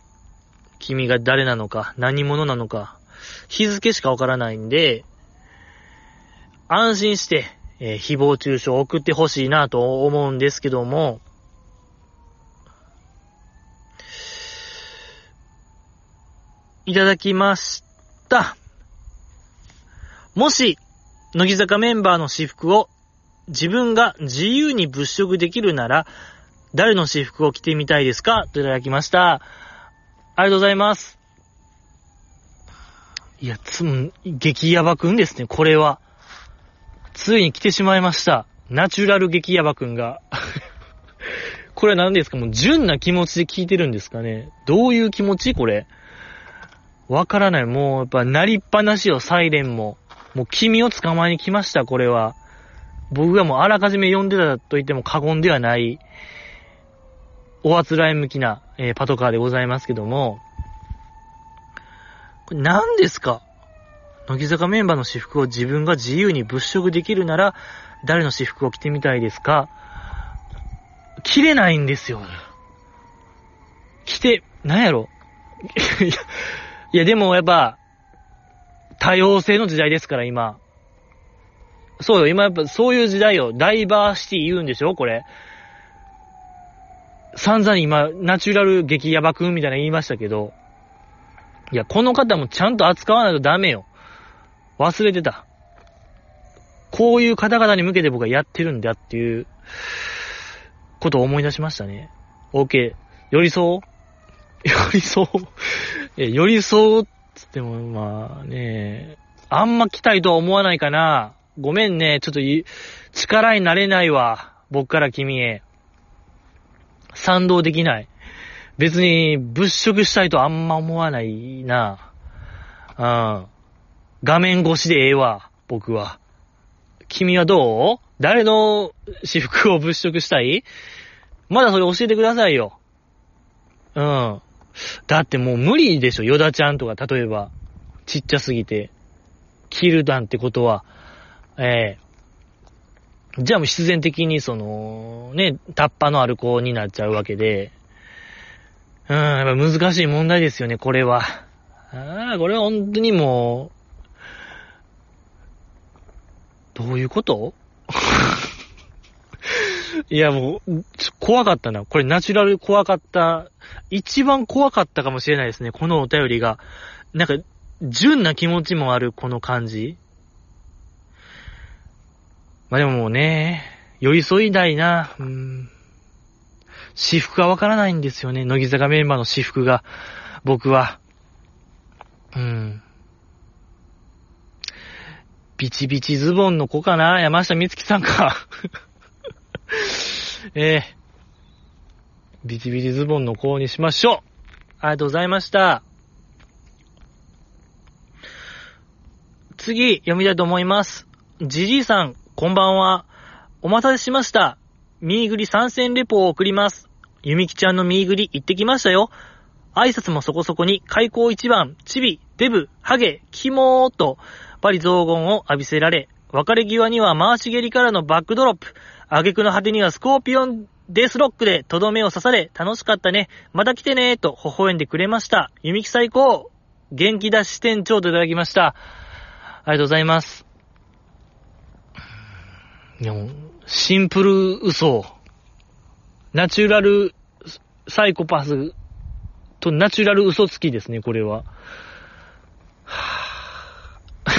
君が誰なのか、何者なのか、日付しかわからないんで、安心して、えー、誹謗中傷を送ってほしいなと思うんですけども、いただきました。もし、乃木坂メンバーの私服を自分が自由に物色できるなら、誰の私服を着てみたいですか？といただきました。ありがとうございます。いや、つ、激ヤバくんですね、これは。ついに来てしまいました。ナチュラル激ヤバくんが。*laughs* これ何ですか？もう純な気持ちで聞いてるんですかね？どういう気持ち？これ。わからない。もうやっぱ鳴りっぱなしよ、サイレンも。もう君を捕まえに来ました、これは。僕がもうあらかじめ呼んでたと言っても過言ではない、おあつらい向きな、えー、パトカーでございますけども、これ何ですか？乃木坂メンバーの私服を自分が自由に物色できるなら、誰の私服を着てみたいですか？着れないんですよ。着て、なんやろ？*laughs* いや、でもやっぱ、多様性の時代ですから、今。そうよ、今やっぱそういう時代よ。ダイバーシティ言うんでしょ？これ。散々今、ナチュラル激ヤバくんみたいな言いましたけど、いや、この方もちゃんと扱わないとダメよ。忘れてた。こういう方々に向けて僕はやってるんだっていうことを思い出しましたね。OK。寄り添う *laughs* 寄り添う、寄り添うっつっても、まあね、あんま来たいとは思わないかな。ごめんね、ちょっと力になれないわ。僕から君へ。賛同できない。別に物色したいとあんま思わないな。うん。画面越しでええわ、僕は。君はどう？誰の私服を物色したい？まだそれ教えてくださいよ。うん。だってもう無理でしょ、ヨダちゃんとか、例えば。ちっちゃすぎて。着るなんてことは。ええー、じゃあもう必然的にその、ね、タッパのある子になっちゃうわけで。うん、やっぱ難しい問題ですよね、これは。ああ、これは本当にもう、どういうこと？*laughs* いや、もう、怖かったな。これナチュラル怖かった。一番怖かったかもしれないですね。このお便りが。なんか、純な気持ちもある、この感じ。まあでももうね、寄り添いたいな。うん。私服がわからないんですよね。乃木坂メンバーの私服が。僕は。うん。ビチビチズボンの子かな？山下美月さんか。*laughs* えー、ビチビチズボンの子にしましょうありがとうございました。次、読みたいと思います。じじいさん、こんばんは。お待たせしました。ミーグリ参戦レポを送ります。ゆみきちゃんのミーグリ行ってきましたよ。挨拶もそこそこに開口一番、チビ、デブ、ハゲ、キモーと、ぱり雑言を浴びせられ、別れ際には回し蹴りからのバックドロップ、挙句の果てにはスコーピオンデスロックでとどめを刺され、楽しかったね。また来てねと微笑んでくれました。弓木最高元気出し店長といただきました。ありがとうございます。いやもう、シンプル嘘。ナチュラルサイコパスとナチュラル嘘つきですね、これは。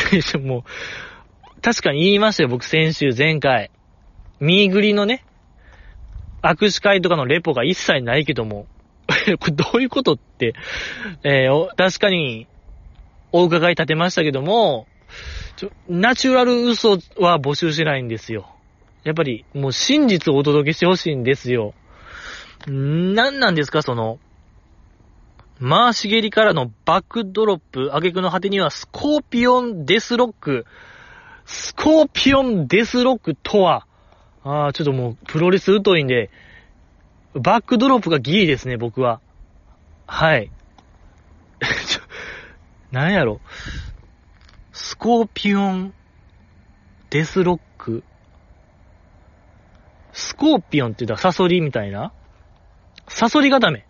はぁもう、確かに言いましたよ、僕先週、前回。ミーグリのね、握手会とかのレポが一切ないけども、*laughs* これどういうことって、えー、確かに、お伺い立てましたけども、ちょ、ナチュラル嘘は募集しないんですよ。やっぱり、もう真実をお届けしてほしいんですよ。何なんですか、その、回し蹴りからのバックドロップ、挙句の果てにはスコーピオンデスロック。スコーピオンデスロックとは、ああ、ちょっともうプロレス疎いんで、バックドロップがギリですね、僕は。はい。*laughs* なんやろ。スコーピオンデスロック。スコーピオンって言ったらサソリみたいな？サソリがダメ。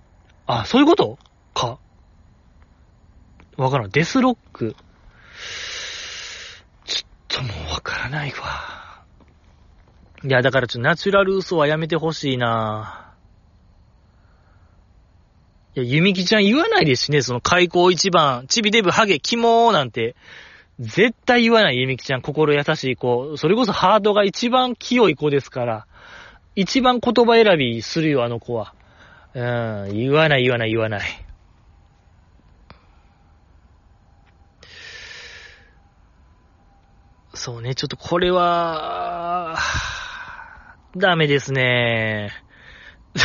あ、そういうこと？わからん。デスロック。ちょっともうわからないわ。いや、だからちょっとナチュラル嘘はやめてほしいないや、ユミキちゃん言わないですしね、その開口一番、チビデブハゲキモーなんて、絶対言わないユミキちゃん、心優しい子。それこそハートが一番清い子ですから、一番言葉選びするよ、あの子は。うん、言わない言わない言わない。そうね、ちょっとこれは、ダメですね。*laughs*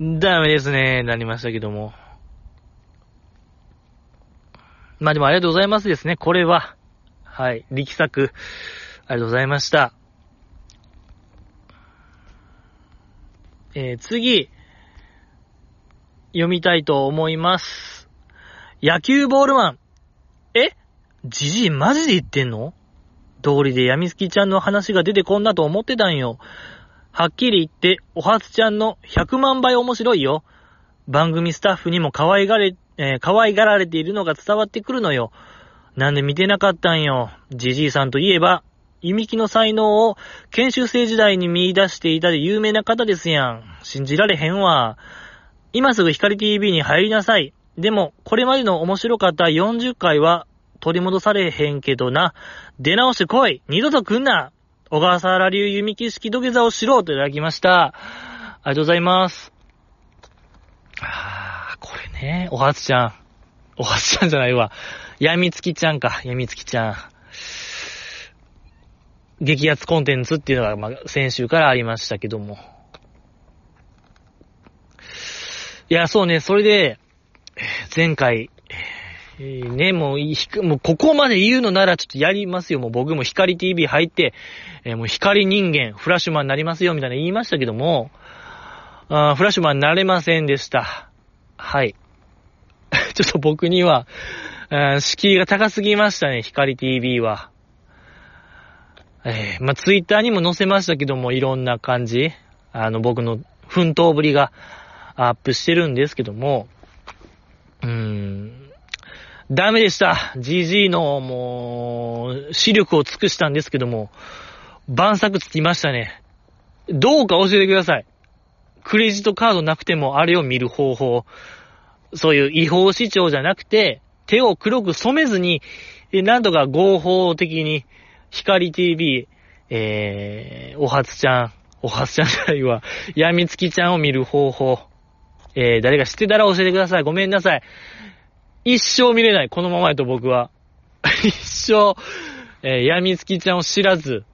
ダメですね、なりましたけども。まあでもありがとうございますですね、これは。はい、力作、ありがとうございました。えー、次、読みたいと思います。野球ボールマン。じじいマジで言ってんの？通りでやみつきちゃんの話が出てこんなと思ってたんよ。はっきり言って、おはつちゃんの100万倍面白いよ。番組スタッフにも可愛がれ、えー、可愛がられているのが伝わってくるのよ。なんで見てなかったんよ。じじいさんといえば、いみきの才能を研修生時代に見出していたで有名な方ですやん。信じられへんわ。今すぐ光 TV に入りなさい。でも、これまでの面白かった40回は取り戻されへんけどな。出直してこい二度と来んな小笠原流弓木式土下座をしろといただきました。ありがとうございます。あー、これね、おはつちゃん。おはつちゃんじゃないわ。やみつきちゃんか、やみつきちゃん。激アツコンテンツっていうのが、まあ、先週からありましたけども。いや、そうね、それで、前回、えー、ね、もう、ひくもうここまで言うのならちょっとやりますよ。もう僕も光 TV 入って、えー、もう光人間、フラッシュマンになりますよ、みたいな言いましたけども、あフラッシュマンになれませんでした。はい。*laughs* ちょっと僕には、敷居が高すぎましたね、光 TV は。えー、まあ、ツイッターにも載せましたけども、いろんな感じ、あの、僕の奮闘ぶりがアップしてるんですけども、うーん、ダメでした。GG のもう、視力を尽くしたんですけども、晩作つきましたね。どうか教えてください。クレジットカードなくてもあれを見る方法。そういう違法視聴じゃなくて、手を黒く染めずに、なんとか合法的に、光 TV、えー、おはつちゃん、おはつちゃんじゃないわ、やみつきちゃんを見る方法。えー、誰か知ってたら教えてください。ごめんなさい。一生見れない。このままやと僕は。*laughs* 一生、えー、闇月ちゃんを知らず。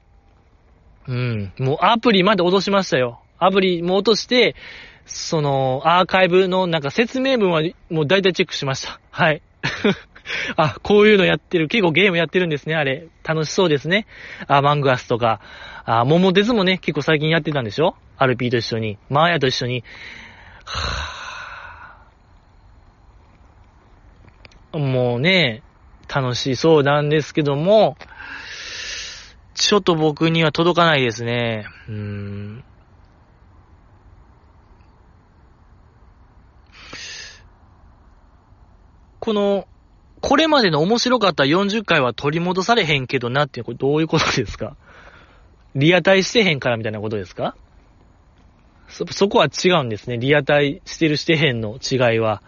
うん。もうアプリまで落としましたよ。アプリも落として、その、アーカイブのなんか説明文はもう大体チェックしました。はい。*laughs* あ、こういうのやってる。結構ゲームやってるんですね、あれ。楽しそうですね。アマングアスとか。あ、桃鉄もね、結構最近やってたんでしょ？アルピーと一緒に。マーヤと一緒に。はぁもうね、楽しそうなんですけども、ちょっと僕には届かないですね。うん。この、これまでの面白かった40回は取り戻されへんけどなって、これどういうことですか？リアタイしてへんからみたいなことですか？そ、そこは違うんですね。リアタイしてるしてへんの違いは。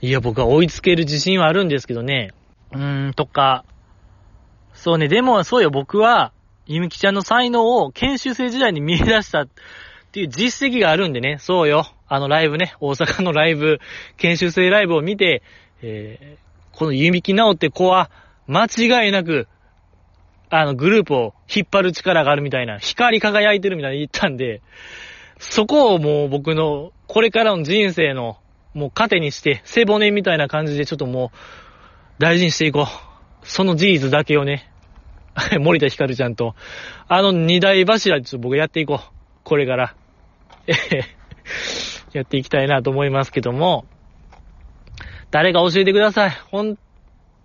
いや、僕は追いつける自信はあるんですけどね。うーん、とか。そうね、でも、そうよ、僕は、ゆみきちゃんの才能を研修生時代に見出したっていう実績があるんでね、そうよ。あのライブね、大阪のライブ、研修生ライブを見て、えー、このゆみきなおって子は、間違いなく、あの、グループを引っ張る力があるみたいな、光り輝いてるみたいに言ったんで、そこをもう僕の、これからの人生のもう糧にして、背骨みたいな感じでちょっともう、大事にしていこう。その事実だけをね、*laughs* 森田ひかるちゃんと、あの二大柱でちょっと僕やっていこう。これから。え *laughs* へやっていきたいなと思いますけども、誰か教えてください。本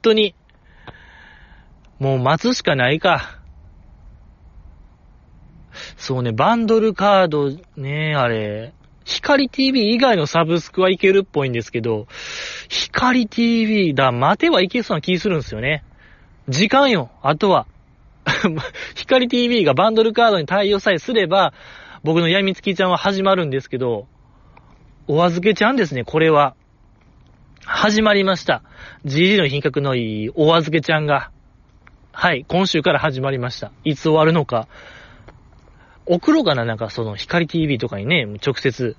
当に。もう待つしかないか。そうね、バンドルカードね、あれ。光 TV 以外のサブスクはいけるっぽいんですけど、光 TV だ、待てはいけそうな気するんですよね。時間よ、あとは。*laughs* 光 TV がバンドルカードに対応さえすれば、僕の闇月ちゃんは始まるんですけど、お預けちゃんですね、これは。始まりました。GG の品格のいいお預けちゃんが。はい、今週から始まりました。いつ終わるのか。送ろうかな、なんかその光 TV とかにね、直接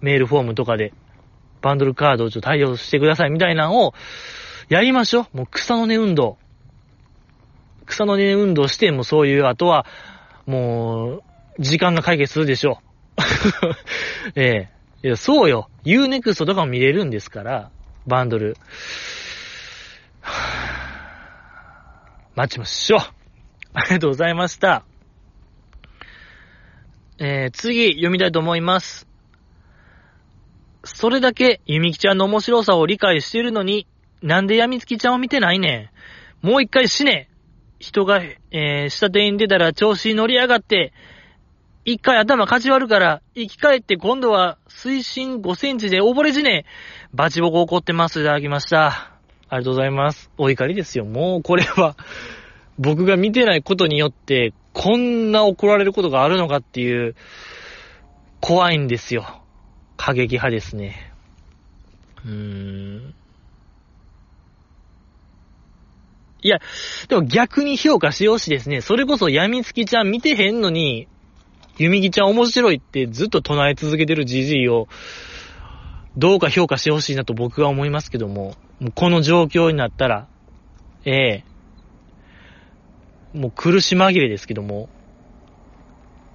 メールフォームとかでバンドルカードをちょっと対応してくださいみたいなのをやりましょう。もう草の根運動。草の根運動して、もうそういう、あとは、もう、時間が解決するでしょう。*laughs* ええいや、そうよ。Unext とかも見れるんですから、バンドル。*sighs* 待ちましょう。ありがとうございました。えー、次、読みたいと思います。それだけ、ゆみきちゃんの面白さを理解しているのに、なんでやみつきちゃんを見てないねん。もう一回死ね。人が、えー、下手に出たら調子に乗り上がって、一回頭かち割るから、生き返って今度は水深5センチで溺れ死ね。バチボコ怒ってます。いただきました。ありがとうございます。お怒りですよ。もうこれは、僕が見てないことによって、こんな怒られることがあるのかっていう、怖いんですよ。過激派ですね。うーん。いや、でも逆に評価しようしですね。それこそ闇月ちゃん見てへんのに、弓木ちゃん面白いってずっと唱え続けてるじじいを、どうか評価してほしいなと僕は思いますけども、もこの状況になったら、ええもう苦し紛れですけども、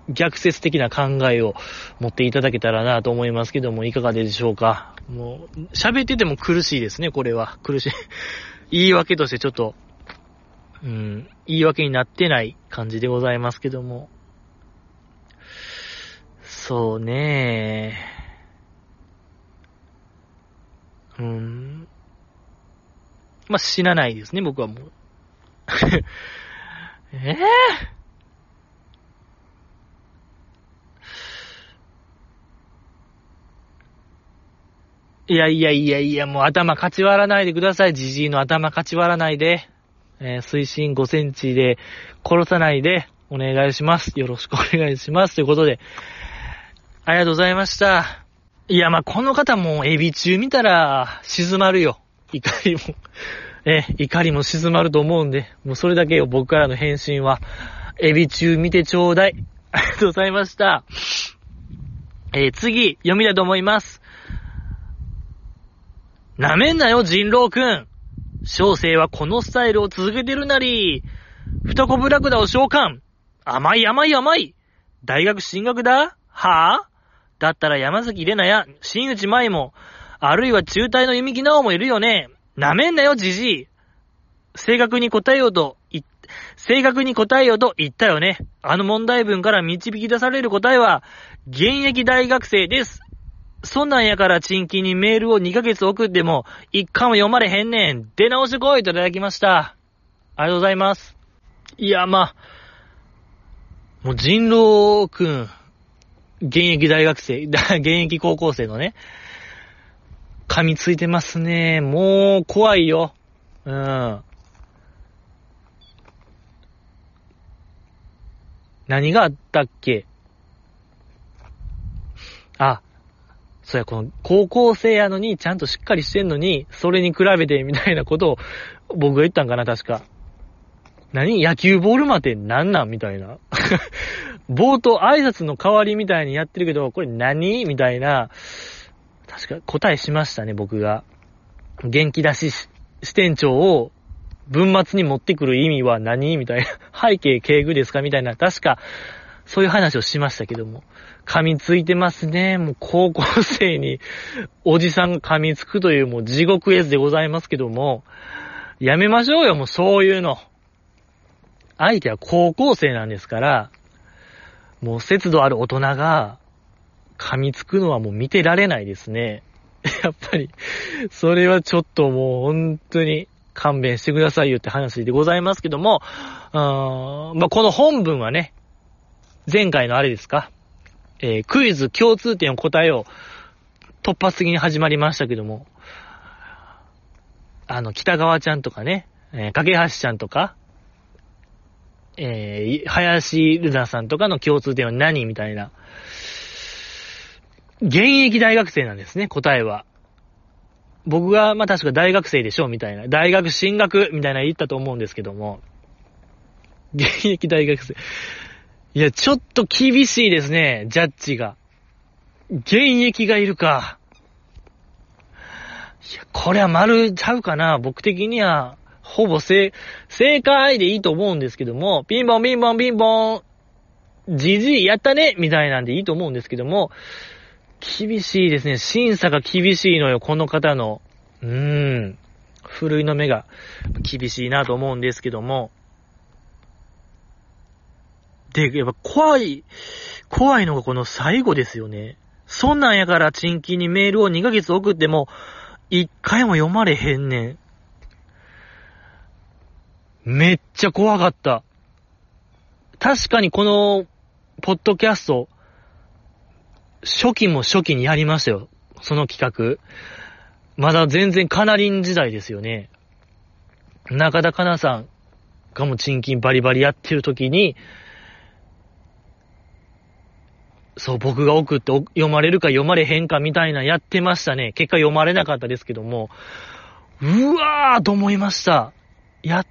逆説的な考えを持っていただけたらなと思いますけども、いかがでしょうか？もう、喋ってても苦しいですね、これは。苦しい。*laughs* 言い訳としてちょっと、うん、言い訳になってない感じでございますけども。そうねうん。まあ、死なないですね、僕はもう。*laughs* ええー？いやいやいやいや、もう頭かち割らないでください。じじいの頭かち割らないで。えー、水深5センチで殺さないでお願いします。よろしくお願いします。ということで、ありがとうございました。いや、まあ、この方もエビ中見たら静まるよ。怒りもえ、怒りも静まると思うんで、もうそれだけよ、僕からの返信は、エビ中見てちょうだい。ありがとうございました。えー、次、読みたいと思います。なめんなよ、人狼くん。小生はこのスタイルを続けてるなり。二コブラクダを召喚。甘い甘い甘い。大学進学だ？はぁ、あ、だったら山崎玲奈や新内舞も、あるいは中退の弓木直もいるよね。なめんなよ、じじい。正確に答えようと、正確に答えようと言ったよね。あの問題文から導き出される答えは、現役大学生です。そんなんやからチンキにメールを2ヶ月送っても、一回も読まれへんねん。出直してこいといただきました。ありがとうございます。いや、まあ、もう人狼くん、現役大学生、*laughs* 現役高校生のね、噛みついてますね。もう、怖いよ。うん。何があったっけ？あ、そうや、この高校生やのに、ちゃんとしっかりしてんのに、それに比べてみたいなことを僕が言ったんかな、確か。何？野球ボールマって何なん？みたいな。*laughs* 冒頭挨拶の代わりみたいにやってるけど、これ何？みたいな、確か答えしましたね、僕が。元気出し支店長を文末に持ってくる意味は何みたいな。*laughs* 背景敬具ですかみたいな。確か、そういう話をしましたけども。噛みついてますね。もう高校生におじさんが噛みつくというもう地獄絵図でございますけども、やめましょうよ、もうそういうの。相手は高校生なんですから、もう節度ある大人が噛みつくのはもう見てられないですね。*laughs* やっぱり、それはちょっともう本当に勘弁してくださいよって話でございますけども、あまあ、この本文はね、前回のあれですか？えー、クイズ共通点を答えよう。突発的に始まりましたけども、あの、北川ちゃんとかね、えー、架橋ちゃんとか、えー、林ルナさんとかの共通点は何みたいな。現役大学生なんですね、答えは。僕が、まあ、確か大学生でしょ、みたいな。大学進学、みたいな言ったと思うんですけども。現役大学生。いや、ちょっと厳しいですね、ジャッジが。現役がいるか。いや、これは丸ちゃうかな。僕的には、ほぼ正、正解でいいと思うんですけども、ピンポンピンポンピンポン。じじいやったねみたいなんでいいと思うんですけども、厳しいですね。審査が厳しいのよ、この方の。うーん。ふるいの目が厳しいなと思うんですけども。で、やっぱ怖い、怖いのがこの最後ですよね。そんなんやから賃金にメールを2ヶ月送っても、1回も読まれへんねん。めっちゃ怖かった。確かにこの、ポッドキャスト、初期も初期にやりましたよ。その企画。まだ全然カナリン時代ですよね。中田かなさんがも賃金バリバリやってる時に、そう、僕が送って読まれるか読まれへんかみたいなやってましたね。結果読まれなかったですけども、うわーと思いました。や、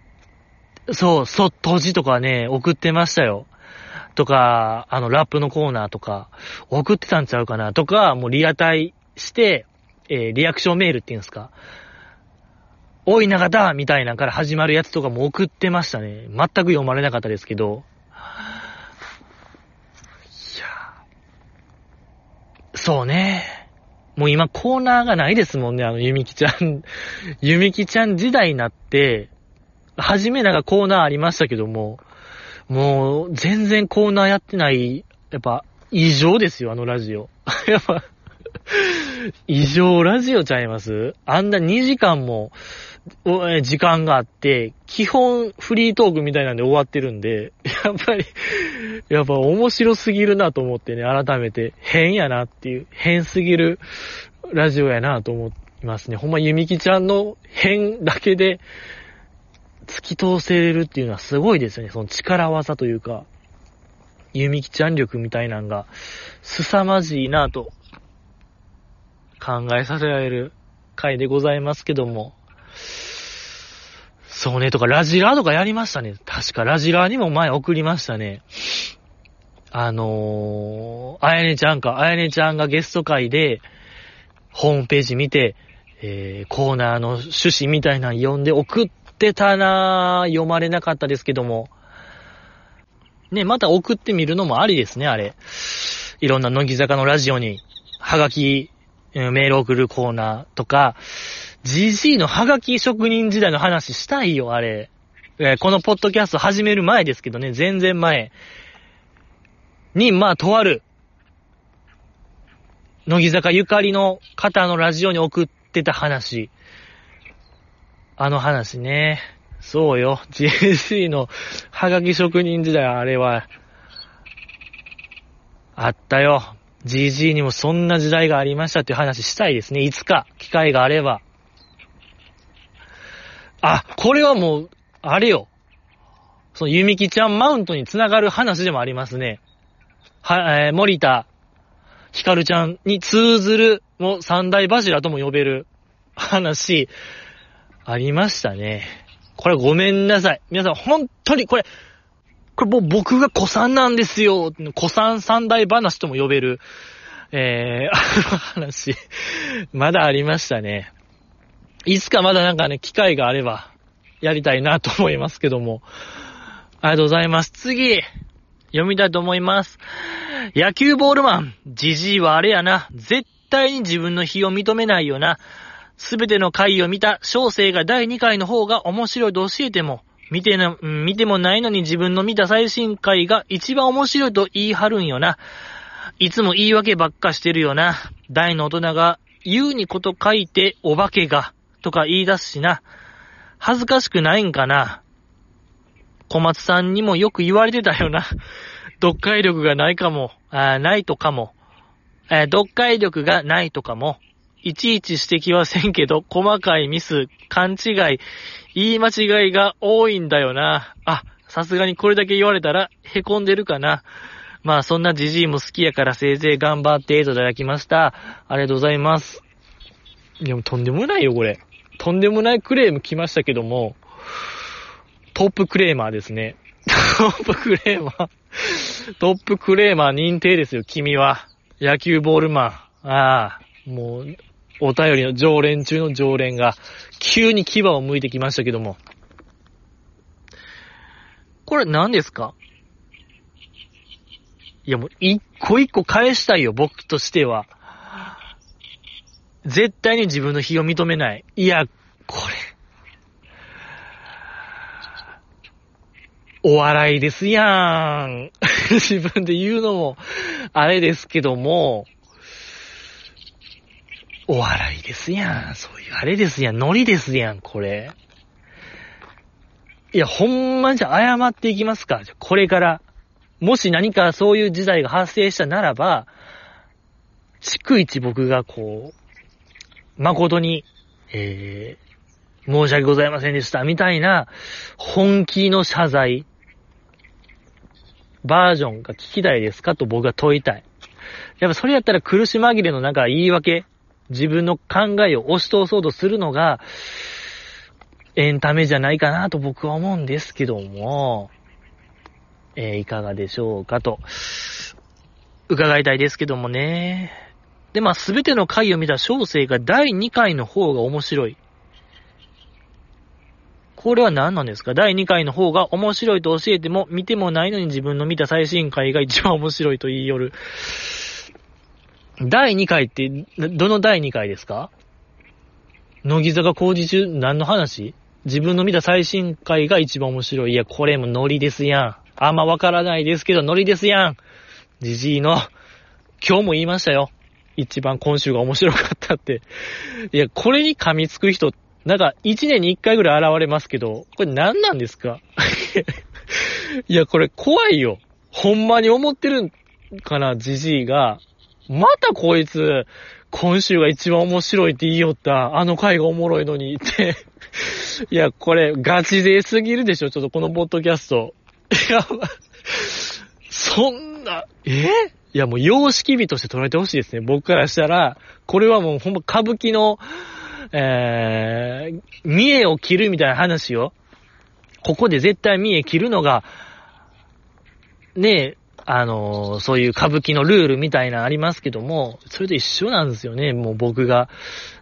そう、そ、閉じとかね、送ってましたよ。とか、あの、ラップのコーナーとか、送ってたんちゃうかなとか、もうリアタイして、えー、リアクションメールっていうんですか。おい長田みたいなから始まるやつとかも送ってましたね。全く読まれなかったですけど。いやそうね。もう今コーナーがないですもんね、あの、ゆみきちゃん。ゆみきちゃん時代になって、はじめなんかコーナーありましたけども、もう、全然コーナーやってない、やっぱ、異常ですよ、あのラジオ。*laughs* やっぱ、異常ラジオちゃいます？あんな2時間も、時間があって、基本フリートークみたいなんで終わってるんで、やっぱり、やっぱ面白すぎるなと思ってね、改めて変やなっていう、変すぎるラジオやなと思いますね。ほんま、ゆみきちゃんの変だけで、突き通せれるっていうのはすごいですよね。その力技というか、ゆみきちゃん力みたいなんが、凄まじいなと、考えさせられる回でございますけども。そうね、とか、ラジラーとかやりましたね。確か、ラジラーにも前送りましたね。あのー、あやねちゃんか、あやねちゃんがゲスト会で、ホームページ見て、えー、コーナーの趣旨みたいなの読んで送っってたなぁ。読まれなかったですけども。ね、また送ってみるのもありですね、あれ。いろんな乃木坂のラジオに、はがき、メール送るコーナーとか、GG のはがき職人時代の話したいよ、あれ。え、このポッドキャスト始める前ですけどね、全然前に、まあ、とある、乃木坂ゆかりの方のラジオに送ってた話。あの話ね。そうよ。GSC のハガキ職人時代、あれは、あったよ。GG にもそんな時代がありましたっていう話したいですね。いつか、機会があれば。あ、これはもう、あれよ。その、ゆみきちゃんマウントにつながる話でもありますね。は、えー、森田、ひかるちゃんに通ずる、もう三大柱とも呼べる話。ありましたね。これごめんなさい。皆さん本当にこれ、これもう僕が古参なんですよ。古参三大話とも呼べる、えー、あ *laughs* の話、まだありましたね。いつかまだなんかね、機会があれば、やりたいなと思いますけども。ありがとうございます。次、読みたいと思います。野球ボールマン、じじいはあれやな。絶対に自分の非を認めないよな。すべての回を見た小生が第2回の方が面白いと教えても、見てな、見てもないのに自分の見た最新回が一番面白いと言い張るんよな。いつも言い訳ばっかしてるよな。大の大人が言うにこと書いてお化けが、とか言い出すしな。恥ずかしくないんかな。小松さんにもよく言われてたよな。読解力がないかも、あないとかも。え読解力がないとかも。いちいち指摘はせんけど、細かいミス、勘違い、言い間違いが多いんだよな。あ、さすがにこれだけ言われたら、凹んでるかな。まあ、そんなじじいも好きやからせいぜい頑張っていただきました。ありがとうございます。でもとんでもないよ、これ。とんでもないクレーム来ましたけども、トップクレーマーですね。*laughs* トップクレーマー。トップクレーマー認定ですよ、君は。野球ボールマン。ああ、もう、お便りの常連中の常連が、急に牙を向いてきましたけども。これ何ですか？いやもう一個一個返したいよ、僕としては。絶対に自分の非を認めない。いや、これ。お笑いですやん。*laughs* 自分で言うのも、あれですけども、お笑いですやん。そういうあれですやん。ノリですやん、これ。いや、ほんまじゃ謝っていきますかこれから。もし何かそういう事態が発生したならば、逐一僕がこう、誠に、えー、申し訳ございませんでした、みたいな、本気の謝罪、バージョンが聞きたいですかと僕は問いたい。やっぱそれやったら苦し紛れのなんか言い訳、自分の考えを押し通そうとするのが、エンタメじゃないかなと僕は思うんですけども、えー、いかがでしょうかと、伺いたいですけどもね。で、まあ、すべての回を見た小生が第2回の方が面白い。これは何なんですか？第2回の方が面白いと教えても、見てもないのに自分の見た最新回が一番面白いと言いよる。第2回って、どの第2回ですか？乃木坂工事中何の話？自分の見た最新回が一番面白い。いや、これもノリですやん。あんまわからないですけど、ノリですやん。じじいの、今日も言いましたよ。一番今週が面白かったって。いや、これに噛みつく人、なんか一年に一回ぐらい現れますけど、これ何なんですか？*laughs* いや、これ怖いよ。ほんまに思ってるんかな、じじいが。またこいつ、今週が一番面白いって言いよった、あの回がおもろいのにって *laughs* いや、これ、ガチですぎるでしょ、ちょっとこのポッドキャスト。い *laughs* や、そんな、え？いや、もう様式美として捉えてほしいですね。僕からしたら、これはもうほんま歌舞伎の、えー、見栄を切るみたいな話よ。ここで絶対見栄切るのが、ねえ、あの、そういう歌舞伎のルールみたいなありますけども、それと一緒なんですよね、もう僕が。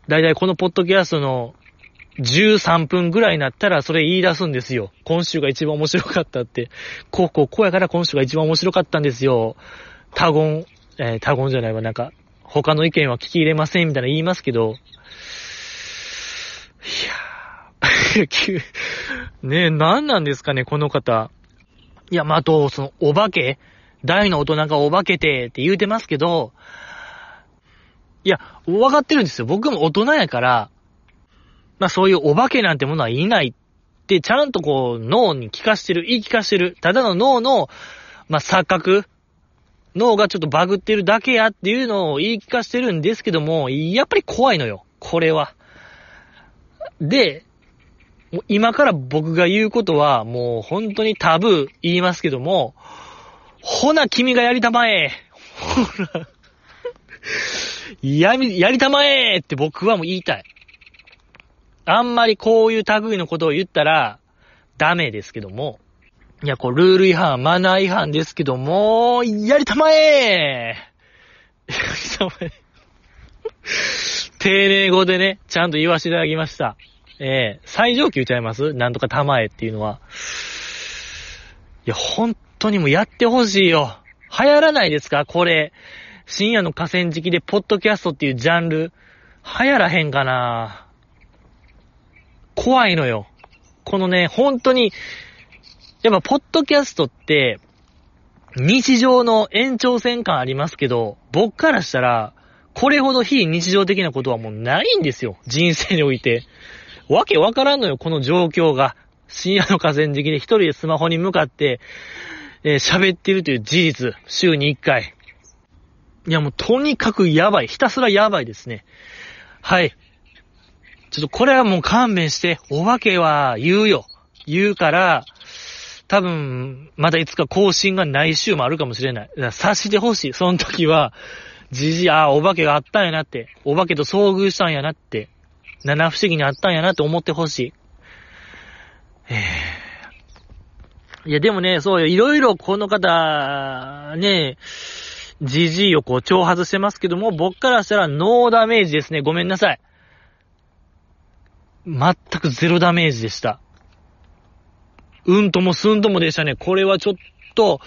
だいたいこのポッドキャストの13分ぐらいになったらそれ言い出すんですよ。今週が一番面白かったって。こうこうこうやから今週が一番面白かったんですよ。多言、えー、多言じゃないわ、なんか、他の意見は聞き入れませんみたいな言いますけど、いやー、*laughs* ねえ、何なんですかね、この方。いや、まあ、あと、その、お化け大の大人がお化けてって言うてますけど、いや、わかってるんですよ。僕も大人やから、まあそういうお化けなんてものはいないって、ちゃんとこう脳に聞かしてる、言い聞かしてる。ただの脳の、まあ錯覚。脳がちょっとバグってるだけやっていうのを言い聞かしてるんですけども、やっぱり怖いのよ。これは。で、今から僕が言うことは、もう本当にタブー言いますけども、ほな君がやりたまえほら。やり、やりたまえって僕はもう言いたい。あんまりこういう類のことを言ったら、ダメですけども。いや、こう、ルール違反、マナー違反ですけども、やりたまえやりたまえ丁寧語でね、ちゃんと言わせていただきました。えー、最上級ちゃいます？なんとかたまえっていうのは。いや、本当にもやってほしいよ。流行らないですか？これ。深夜の河川敷でポッドキャストっていうジャンル。流行らへんかな？怖いのよ。このね、本当に、やっぱ、ポッドキャストって、日常の延長線感ありますけど、僕からしたら、これほど非日常的なことはもうないんですよ。人生において。わけわからんのよ、この状況が。深夜の河川敷で一人でスマホに向かって、えー、喋ってるという事実。週に一回。いやもうとにかくやばい。ひたすらやばいですね。はい。ちょっとこれはもう勘弁して、お化けは言うよ。言うから、多分、まだいつか更新がない週もあるかもしれない。察してほしい。その時は、じじ、ああ、お化けがあったんやなって。お化けと遭遇したんやなって。七不思議にあったんやなって思ってほしい。えー、いや、でもね、そうよ。いろいろこの方、ね、じじいをこう、挑発してますけども、僕からしたらノーダメージですね。ごめんなさい。全くゼロダメージでした。うんともすんともでしたね。これはちょっと、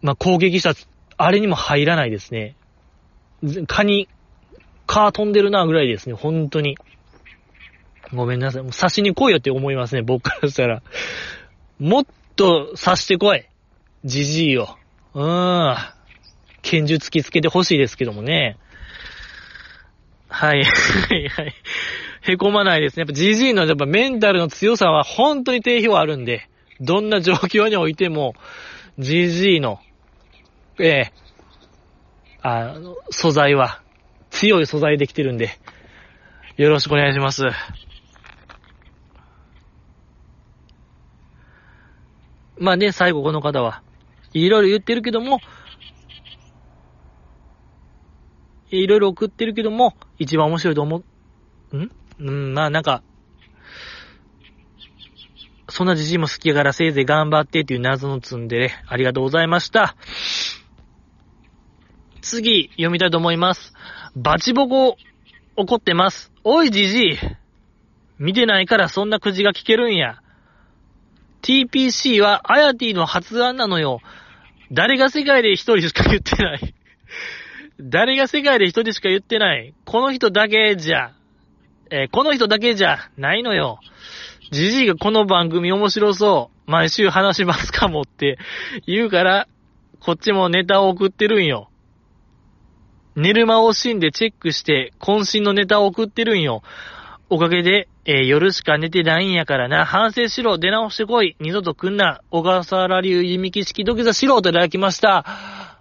まあ、攻撃した、あれにも入らないですね。蚊に、蚊飛んでるなぐらいですね、本当に。ごめんなさい。もう刺しに来いよって思いますね、僕からしたら。もっと刺してこい。じじいを。うーん。拳銃突きつけてほしいですけどもね。はい、*laughs* はい、はい。へこまないですね。やっぱ GG のやっぱメンタルの強さは本当に定評あるんで、どんな状況においても、GG の、ええあの、素材は、強い素材できてるんで、よろしくお願いします。まあね、最後この方は、いろいろ言ってるけども、いろいろ送ってるけども、一番面白いと思う、ん？うん、まあなんか、そんな自信も好きやからせいぜい頑張ってっていう謎の積んでね、ありがとうございました。次、読みたいと思います。バチボコ、怒ってます。おいじじい。見てないからそんなくじが聞けるんや。TPC はアヤティの発案なのよ。誰が世界で一人しか言ってない。誰が世界で一人しか言ってない。この人だけじゃ、えー、この人だけじゃないのよ。じじいがこの番組面白そう。毎週話しますかもって言うから、こっちもネタを送ってるんよ。寝る間を惜しんでチェックして、渾身のネタを送ってるんよ。おかげで、えー、夜しか寝てないんやからな。反省しろ。出直してこい。二度と来んな。小笠原流弓木式土下座しろといただきました。あ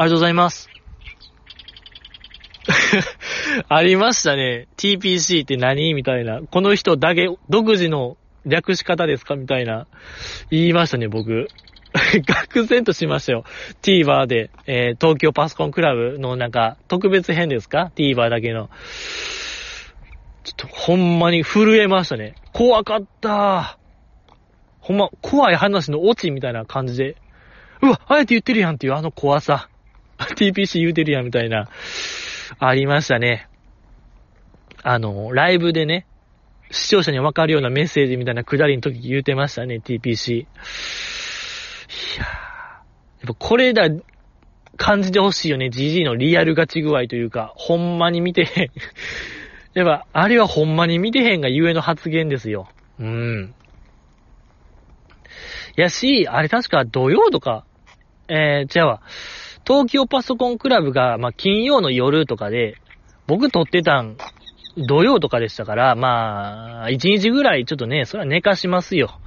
りがとうございます。*laughs* ありましたね。TPC って何みたいな。この人だけ、独自の略し方ですかみたいな。言いましたね、僕。*laughs* 愕然としましたよ。TVer で、えー、東京パソコンクラブのなんか、特別編ですか ?TVer だけの。ちょっとほんまに震えましたね。怖かったほんま、怖い話のオチみたいな感じで。うわ、あえて言ってるやんっていうあの怖さ。TPC 言うてるやんみたいな。ありましたね。あの、ライブでね、視聴者にわかるようなメッセージみたいなくだりの時言うてましたね、TPC。いやー。やっぱこれだ、感じてほしいよね、GG のリアルガチ具合というか、ほんまに見てやっぱ、あれはほんまに見てへんがゆえの発言ですよ。うん。やし、あれ確か土曜とか、えー、じゃあ、東京パソコンクラブが、まあ、金曜の夜とかで、僕撮ってたん、土曜とかでしたから、まあ、一日ぐらいちょっとね、それは寝かしますよ。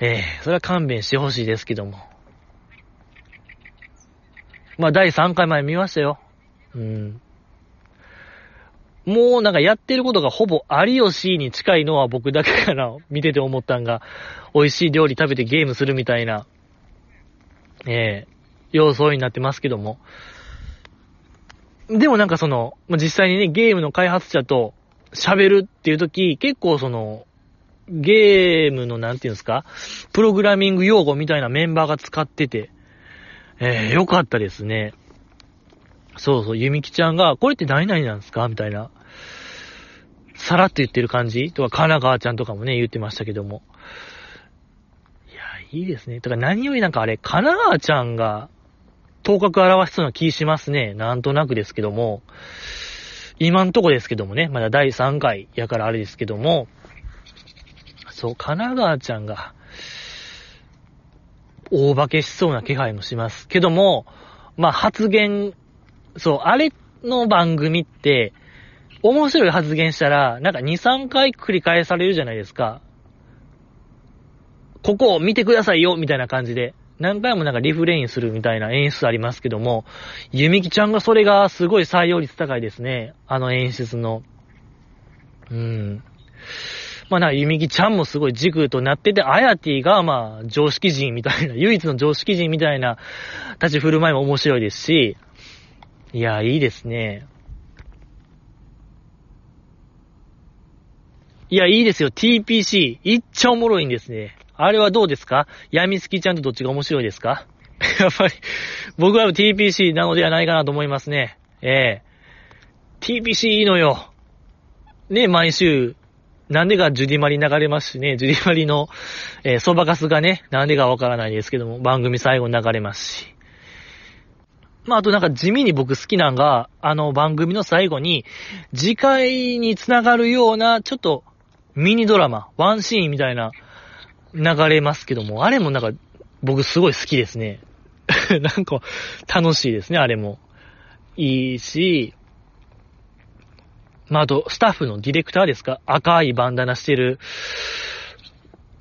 ええー、それは勘弁してほしいですけども。まあ、第3回前見ましたよ。うん。もうなんかやってることがほぼ有吉に近いのは僕だけかな、見てて思ったんが、美味しい料理食べてゲームするみたいな、ええ。ー、要素になってますけども。でもなんかその、実際にね、ゲームの開発者と喋るっていう時、結構その、ゲームのなんていうんですか、プログラミング用語みたいなメンバーが使ってて、えー、よかったですね。そうそう、ゆみきちゃんが、これって何々なんですか？みたいな。さらっと言ってる感じ？とか、かながわちゃんとかもね、言ってましたけども。いや、いいですね。だから何よりなんかあれ、かながわちゃんが、頭角表しそうな気しますね。なんとなくですけども。今んとこですけどもね、まだ第3回やからあれですけども、そう、かながわちゃんが、大化けしそうな気配もしますけども、まあ発言そう、あれの番組って、面白い発言したら、なんか2、3回繰り返されるじゃないですか。ここを見てくださいよ、みたいな感じで。何回もなんかリフレインするみたいな演出ありますけども、ゆみきちゃんがそれがすごい採用率高いですね。あの演出の。うん。まあなんか、ゆみきちゃんもすごい軸となってて、あやてぃがまあ常識人みたいな、唯一の常識人みたいな立ち振る舞いも面白いですし、いや、いいですね。いや、いいですよ。TPC。いっちゃおもろいんですね。あれはどうですか？闇好きちゃんとどっちが面白いですか？*laughs* やっぱり、僕は TPC なのではないかなと思いますね。ええ、TPC いいのよ。ね、毎週、なんでかジュディマリ流れますしね、ジュディマリの、えー、そばかすがね、なんでかわからないですけども、番組最後に流れますし。まあ、あとなんか地味に僕好きなんが、あの番組の最後に、次回につながるような、ちょっと、ミニドラマ、ワンシーンみたいな、流れますけども、あれもなんか、僕すごい好きですね。*laughs* なんか、楽しいですね、あれも。いいし、まあ、あと、スタッフのディレクターですか？赤いバンダナしてる、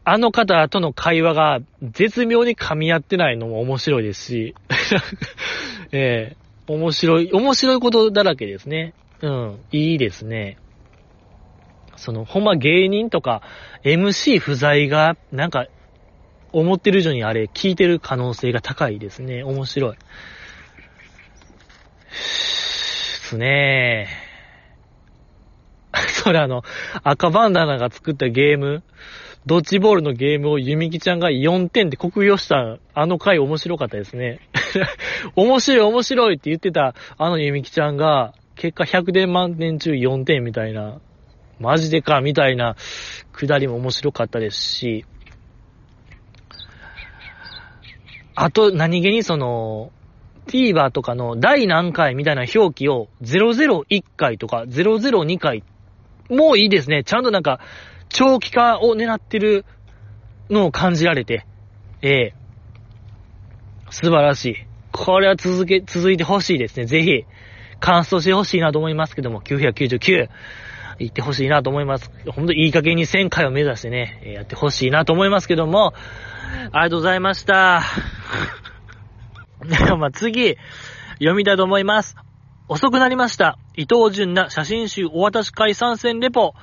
あの方との会話が絶妙に噛み合ってないのも面白いですし、*laughs* ええー、面白い、面白いことだらけですね。うん、いいですね。その、ほんま芸人とか MC 不在が、なんか、思ってる以上にあれ聞いてる可能性が高いですね。面白い。すね *laughs* それあの、赤バンダナが作ったゲーム、ドッジボールのゲームをユミキちゃんが4点で国用したあの回面白かったですね。*laughs* 面白い面白いって言ってたあのユミキちゃんが結果100点満点中4点みたいな、マジでかみたいなくだりも面白かったですし、あと何気にその、TVer とかの第何回みたいな表記を001回とか002回もういいですね。ちゃんとなんか、長期化を狙ってるのを感じられて、ええ素晴らしい。これは続け、続いてほしいですね。ぜひ、完走してほしいなと思いますけども、999、行ってほしいなと思います。ほんといい加減に1000回を目指してね、やってほしいなと思いますけども、ありがとうございました。*laughs* ではまあ次、読みたいと思います。遅くなりました。伊藤淳な写真集お渡し会参戦レポ。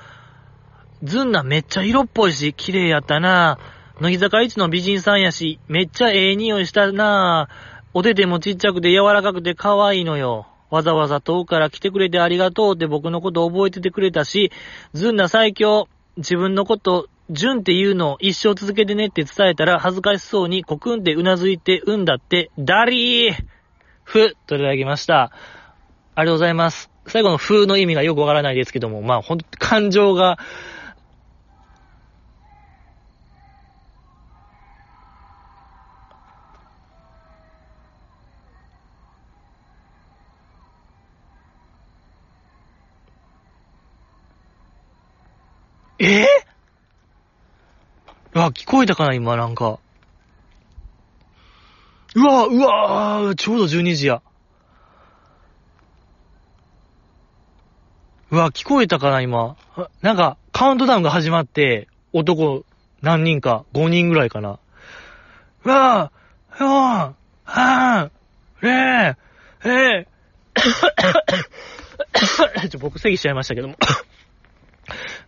ずんなめっちゃ色っぽいし、綺麗やったなぁ乃木坂一の美人さんやし、めっちゃええ匂いしたなぁお手手もちっちゃくて柔らかくて可愛いのよ。わざわざ遠くから来てくれてありがとうって僕のこと覚えててくれたし、ずんな最強。自分のこと、純っていうのを一生続けてねって伝えたら恥ずかしそうにコクンってうなずいてうんだって、ダリーふ、取り上げました。ありがとうございます。最後の風の意味がよくわからないですけども、まあほんと感情が、えぇ、あ、聞こえたかな今なんか。うわ、うわ、ちょうど12時や。うわ、聞こえたかな今。なんか、カウントダウンが始まって、男何人か、5人ぐらいかな。うわぁ、わぁ、はぁ、れー、えー、ちょ、僕、咳しちゃいましたけども。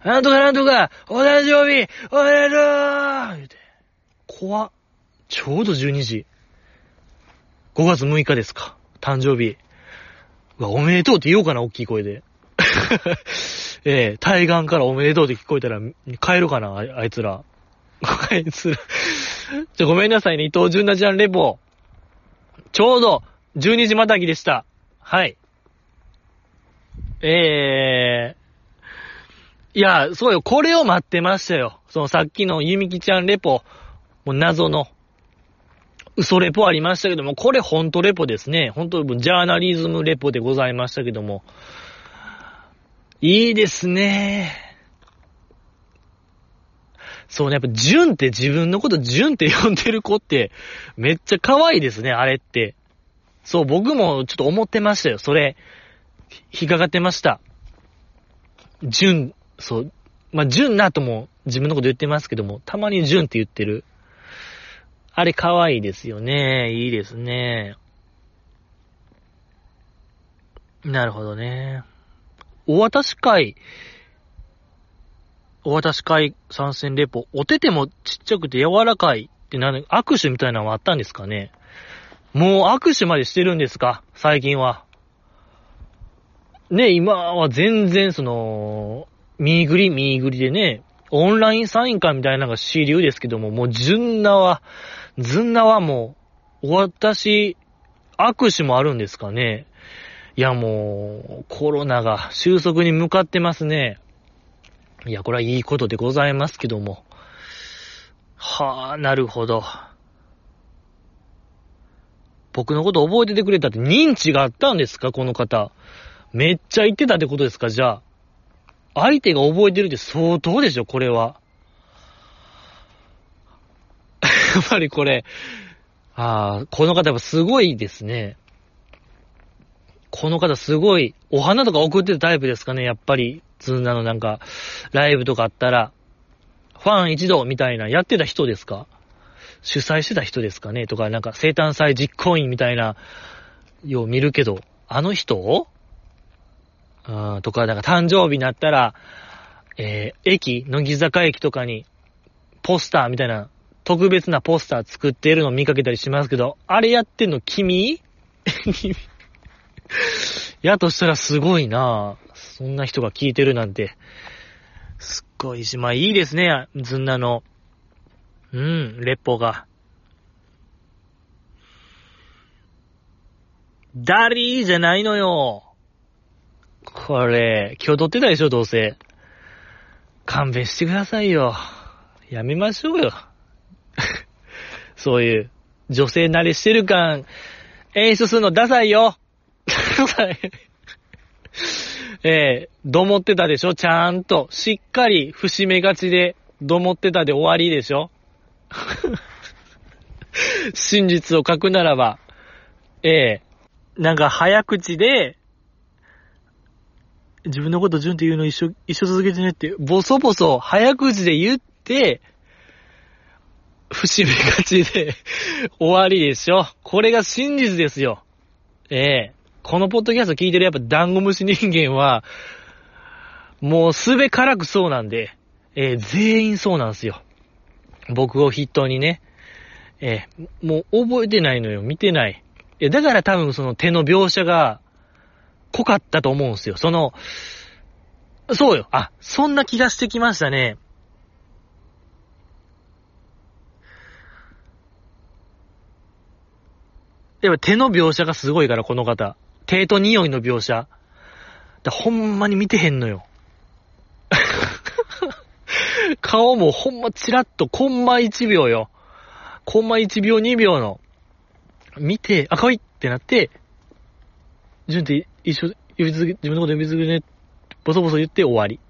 なんとかなんとか、お誕生日、おめでとう言うて。怖っ。ちょうど12時。5月6日ですか。誕生日。うわ、おめでとうって言おうかな、大きい声で。*laughs* ええー、対岸からおめでとうって聞こえたら、帰るかな、あいつら。*laughs* あいつら。ちょ、ごめんなさいね、伊藤純奈ちゃんレポ。ちょうど、12時またぎでした。はい。ええー、いや、そうよ、これを待ってましたよ。そのさっきのゆみきちゃんレポ、もう謎の、嘘レポありましたけども、これほんとレポですね。ほんと、ジャーナリズムレポでございましたけども。いいですね。そうね、やっぱ、純って自分のこと純って呼んでる子って、めっちゃ可愛いですね、あれって。そう、僕もちょっと思ってましたよ、それ。引っかかってました。純、そう。まあ、純なとも自分のこと言ってますけども、たまに純って言ってる。あれ可愛いですよね。いいですね。なるほどね。お渡し会、お渡し会参戦レポ、お手手もちっちゃくて柔らかいって何、握手みたいなのもあったんですかねもう握手までしてるんですか？最近は。ね、今は全然その、ミーグリ、ミーグリでね、オンラインサイン会みたいなのが主流ですけども、もうズンナは、ズンナはもう、お渡し、握手もあるんですかねいやもう、コロナが収束に向かってますね。いや、これはいいことでございますけども。はあ、なるほど。僕のこと覚えててくれたって認知があったんですか？この方。めっちゃ言ってたってことですか？じゃあ。相手が覚えてるって相当でしょこれは。*laughs* やっぱりこれ、ああ、この方やっぱすごいですね。この方すごい、お花とか送ってたタイプですかねやっぱり、ずんなのなんか、ライブとかあったら、ファン一同みたいなやってた人ですか？主催してた人ですかね？とか、なんか生誕祭実行委員みたいな、よう見るけど、あの人？うん、とか、なんか誕生日になったら、えー、駅、乃木坂駅とかに、ポスターみたいな、特別なポスター作ってるのを見かけたりしますけど、あれやってんの君？*laughs* やとしたらすごいなそんな人が聞いてるなんて。すっごいし、まあいいですね、ずんなの。うん、レッポが。ダリーじゃないのよ。これ、今日撮ってたでしょ、どうせ。勘弁してくださいよ。やめましょうよ。*laughs* そういう、女性慣れしてる感、演出するのダサいよ。ダサい。ええー、どもってたでしょちゃんと、しっかり節目がちで、どもってたで終わりでしょ *laughs* 真実を書くならば、ええー、なんか早口で、自分のこと順って言うの一緒、一緒続けてねって、ボソボソ早口で言って、節目がちで *laughs* 終わりでしょ。これが真実ですよ。ええこのポッドキャスト聞いてるやっぱダンゴムシ人間は、もうすべからくそうなんで、えー、全員そうなんですよ。僕を筆頭にね。えー、もう覚えてないのよ。見てない。え、だから多分その手の描写が濃かったと思うんですよ。その、そうよ。あ、そんな気がしてきましたね。やっぱ手の描写がすごいから、この方。手と匂いの描写。だほんまに見てへんのよ。*laughs* 顔もほんまチラッと、コンマ1秒よ。コンマ1秒2秒の。見て、あ、かわいいってなって、じゅんって一緒、呼び続け、自分のこと呼び続けね、ボソボソ言って終わり。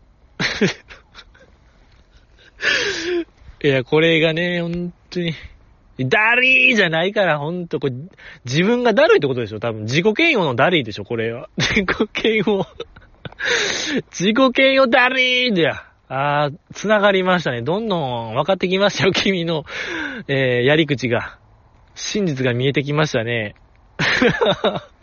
*laughs* いや、これがね、ほんとに。ダリーじゃないから、ほんと、これ、自分がだるいってことでしょ多分、自己嫌悪のダリーでしょこれは。*laughs* 自己嫌悪。自己嫌悪ダリーでや。あー、繋がりましたね。どんどん分かってきましたよ、君の、えー、やり口が。真実が見えてきましたね。*laughs*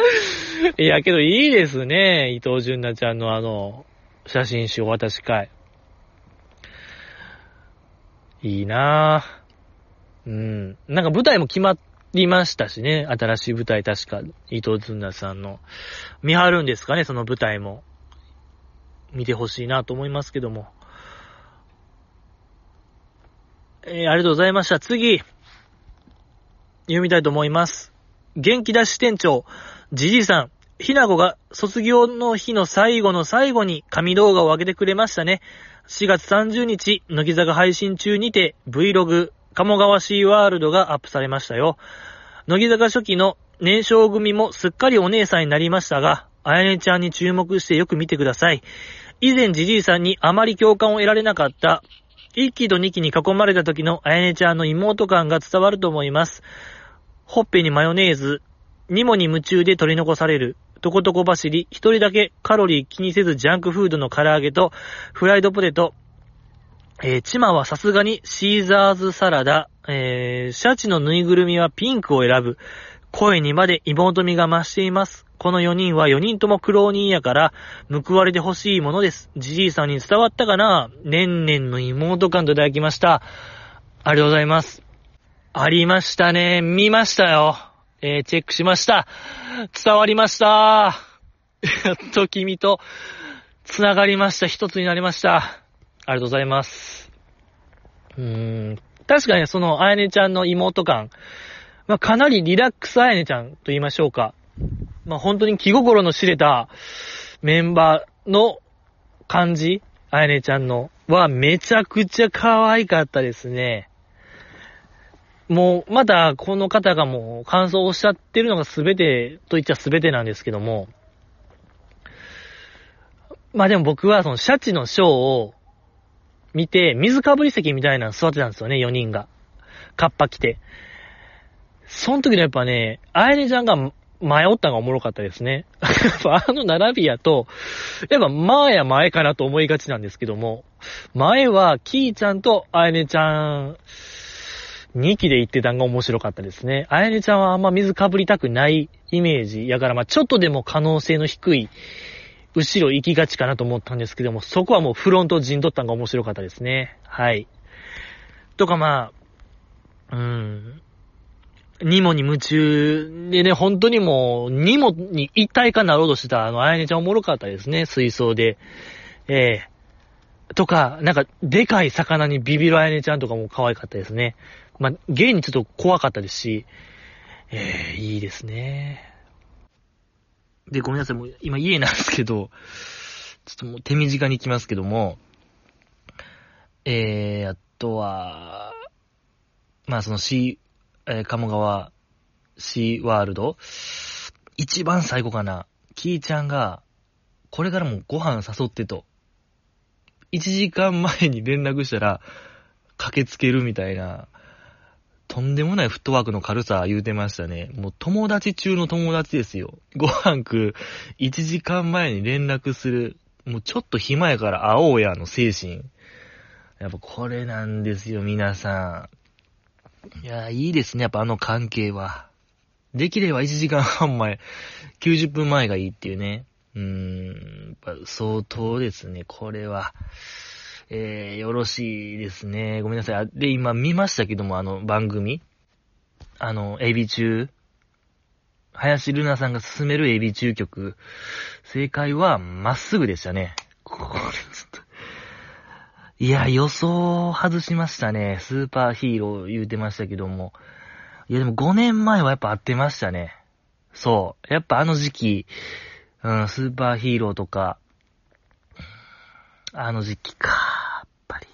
*laughs* いや、けどいいですね。伊藤純奈ちゃんのあの、写真集お渡し会。いいなぁ。うん。なんか舞台も決まりましたしね。新しい舞台確か、伊藤ずんなさんの。見張るんですかね、その舞台も。見てほしいなと思いますけども。えー、ありがとうございました。次、読みたいと思います。元気出し店長、じじいさん、ひなごが卒業の日の最後の最後に紙動画を上げてくれましたね。4月30日、乃木坂配信中にて Vlog、鴨川シーワールドがアップされましたよ。乃木坂初期の年少組もすっかりお姉さんになりましたが、あやねちゃんに注目してよく見てください。以前じじいさんにあまり共感を得られなかった、1期と2期に囲まれた時のあやねちゃんの妹感が伝わると思います。ほっぺにマヨネーズ、にもに夢中で取り残される、とことこ走り、一人だけカロリー気にせずジャンクフードの唐揚げと、フライドポテト、えー、チマはさすがにシーザーズサラダ、えー、シャチのぬいぐるみはピンクを選ぶ。声にまで妹味が増しています。この4人は4人とも苦労人やから、報われてほしいものです。じじいさんに伝わったかな？年々の妹感といただきました。ありがとうございます。ありましたね。見ましたよ。えー、チェックしました。伝わりました。やっと君と繋がりました。一つになりました。ありがとうございます。うーん。確かにその、あやねちゃんの妹感。まあ、かなりリラックスあやねちゃんと言いましょうか。まあ、本当に気心の知れたメンバーの感じあやねちゃんの。は、めちゃくちゃ可愛かったですね。もう、まだこの方がもう感想をおっしゃってるのが全てと言っちゃ全てなんですけども、まあでも僕はそのシャチのショーを見て、水かぶり席みたいなの座ってたんですよね、4人が。カッパ着て。その時のやっぱね、あやねちゃんが迷ったのがおもろかったですね。あの並びやと、やっぱ前や前かなと思いがちなんですけども、前はキーちゃんとあやねちゃん、2期で行ってたんが面白かったですね。あやねちゃんはあんま水かぶりたくないイメージ。やからまあちょっとでも可能性の低い、後ろ行きがちかなと思ったんですけども、そこはもうフロント陣取ったんが面白かったですね。はい。とかまあ、うん。ニモに夢中でね、本当にもう、ニモに一体化なろうとしてたあの、あやねちゃんおもろかったですね、水槽で。ええー、とか、なんか、でかい魚にビビるあやねちゃんとかも可愛かったですね。まあ、現にちょっと怖かったですし、ええー、いいですね。で、ごめんなさい、もう今家なんですけど、ちょっともう手短に行きますけども、えー、あとは、まあそのシー、えー、鴨川シーワールド、一番最後かな、キーちゃんが、これからもご飯誘ってと、1時間前に連絡したら、駆けつけるみたいな、とんでもないフットワークの軽さ言うてましたね。もう友達中の友達ですよ。ご飯食う、1時間前に連絡する、もうちょっと暇やから会おうやの精神。やっぱこれなんですよ、皆さん。いや、いいですね、やっぱあの関係は。できれば1時間半前、90分前がいいっていうね。うーん、やっぱ相当ですね、これは。えー、よろしいですね。ごめんなさい。で、今見ましたけども、あの番組。あの、エビ中。林ルナさんが進めるエビ中曲。正解は、まっすぐでしたね。これちょっと。いや、予想外しましたね。スーパーヒーロー言うてましたけども。いや、でも5年前はやっぱ合ってましたね。そう。やっぱあの時期、うん、スーパーヒーローとか、あの時期か、やっぱり。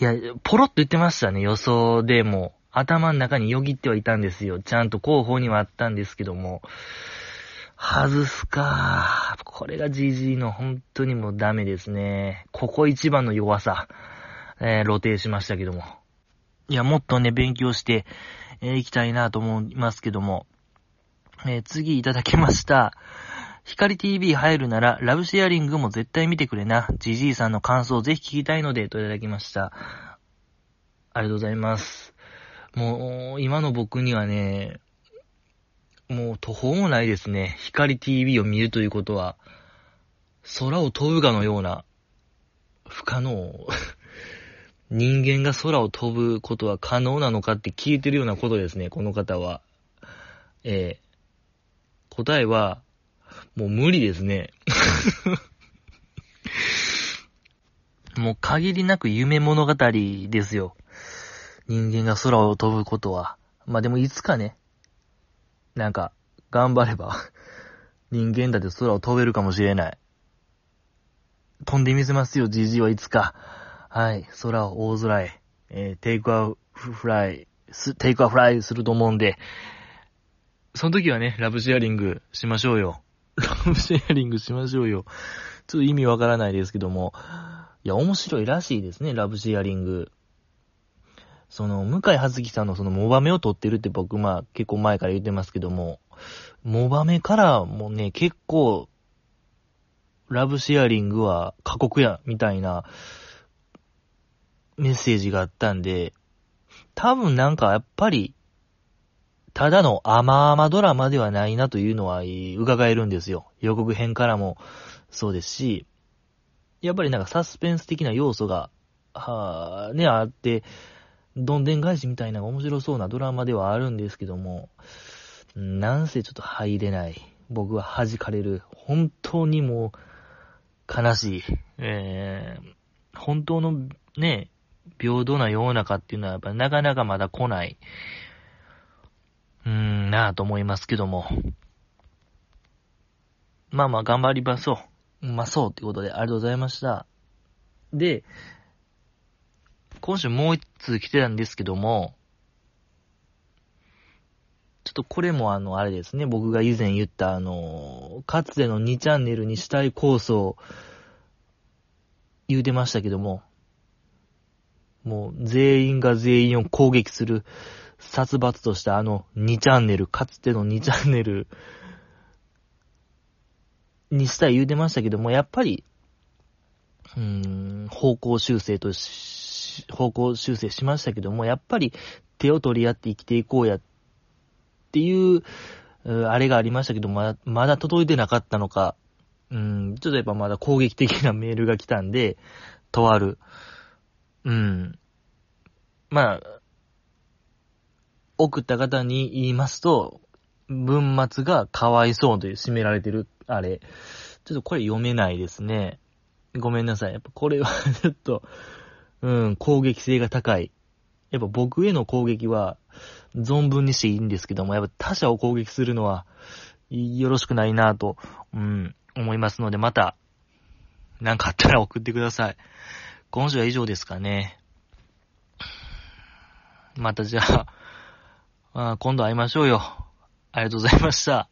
いや、ポロッと言ってましたね、予想でも。頭の中によぎってはいたんですよ。ちゃんと候補にはあったんですけども。外すか。これが GG の本当にもうダメですね。ここ一番の弱さ、えー、露呈しましたけども。いや、もっとね、勉強して、えー、いきたいなと思いますけども。えー、次いただきました。光 TV 入るなら、ラブシェアリングも絶対見てくれな。ジジイさんの感想をぜひ聞きたいので、といただきました。ありがとうございます。もう、今の僕にはね、もう途方もないですね。光 TV を見るということは、空を飛ぶかのような、不可能。*laughs* 人間が空を飛ぶことは可能なのかって聞いてるようなことですね、この方は。えー、答えは、もう無理ですね。*laughs* もう限りなく夢物語ですよ。人間が空を飛ぶことは。まあでもいつかね、なんか、頑張れば、*laughs* 人間だって空を飛べるかもしれない。飛んでみせますよ、じじいはいつか。はい、空を大空へ、えー、 take off fly、take a fly すると思うんで、その時はね、 love sharing しましょうよ。 love sharing しましょうよ。ちょっと意味わからないですけども。いや、面白いらしいですね、ラブシェアリング。その、向井葉月さんのそのモバメを撮ってるって僕、まあ結構前から言ってますけども、モバメからもね、結構、ラブシェアリングは過酷や、みたいなメッセージがあったんで、多分なんかやっぱり、ただの甘々ドラマではないなというのは伺えるんですよ。予告編からもそうですし、やっぱりなんかサスペンス的な要素が、はね、あって、どんでん返しみたいな面白そうなドラマではあるんですけども、なんせちょっと入れない。僕は弾かれる。本当にもう、悲しい。えー、本当のね、平等な世の中っていうのはやっぱなかなかまだ来ない。うーん、なぁと思いますけども。まあまあ頑張りましょう。まあそうってことでありがとうございました。で、今週もう一通来てたんですけども、ちょっとこれもあの、あれですね、僕が以前言ったあの、かつての2チャンネルにしたい構想、言うてましたけども、もう全員が全員を攻撃する殺伐としたあの2チャンネル、かつての2チャンネルにしたい言うてましたけども、やっぱり、うん、方向修正とし、方向修正しましたけども、やっぱり手を取り合って生きていこうやっていう、うあれがありましたけど、まだ、まだ届いてなかったのか、うん、ちょっとやっぱまだ攻撃的なメールが来たんで、とある、うん。まあ、送った方に言いますと、文末がかわいそうという締められてる、あれ。ちょっとこれ読めないですね。ごめんなさい。やっぱこれは *laughs* ちょっと、うん、攻撃性が高い。やっぱ僕への攻撃は存分にしていいんですけども、やっぱ他者を攻撃するのはよろしくないなと、うん、思いますので、また、なんかあったら送ってください。今週は以上ですかね。またじゃあ、まあ今度会いましょうよ。ありがとうございました。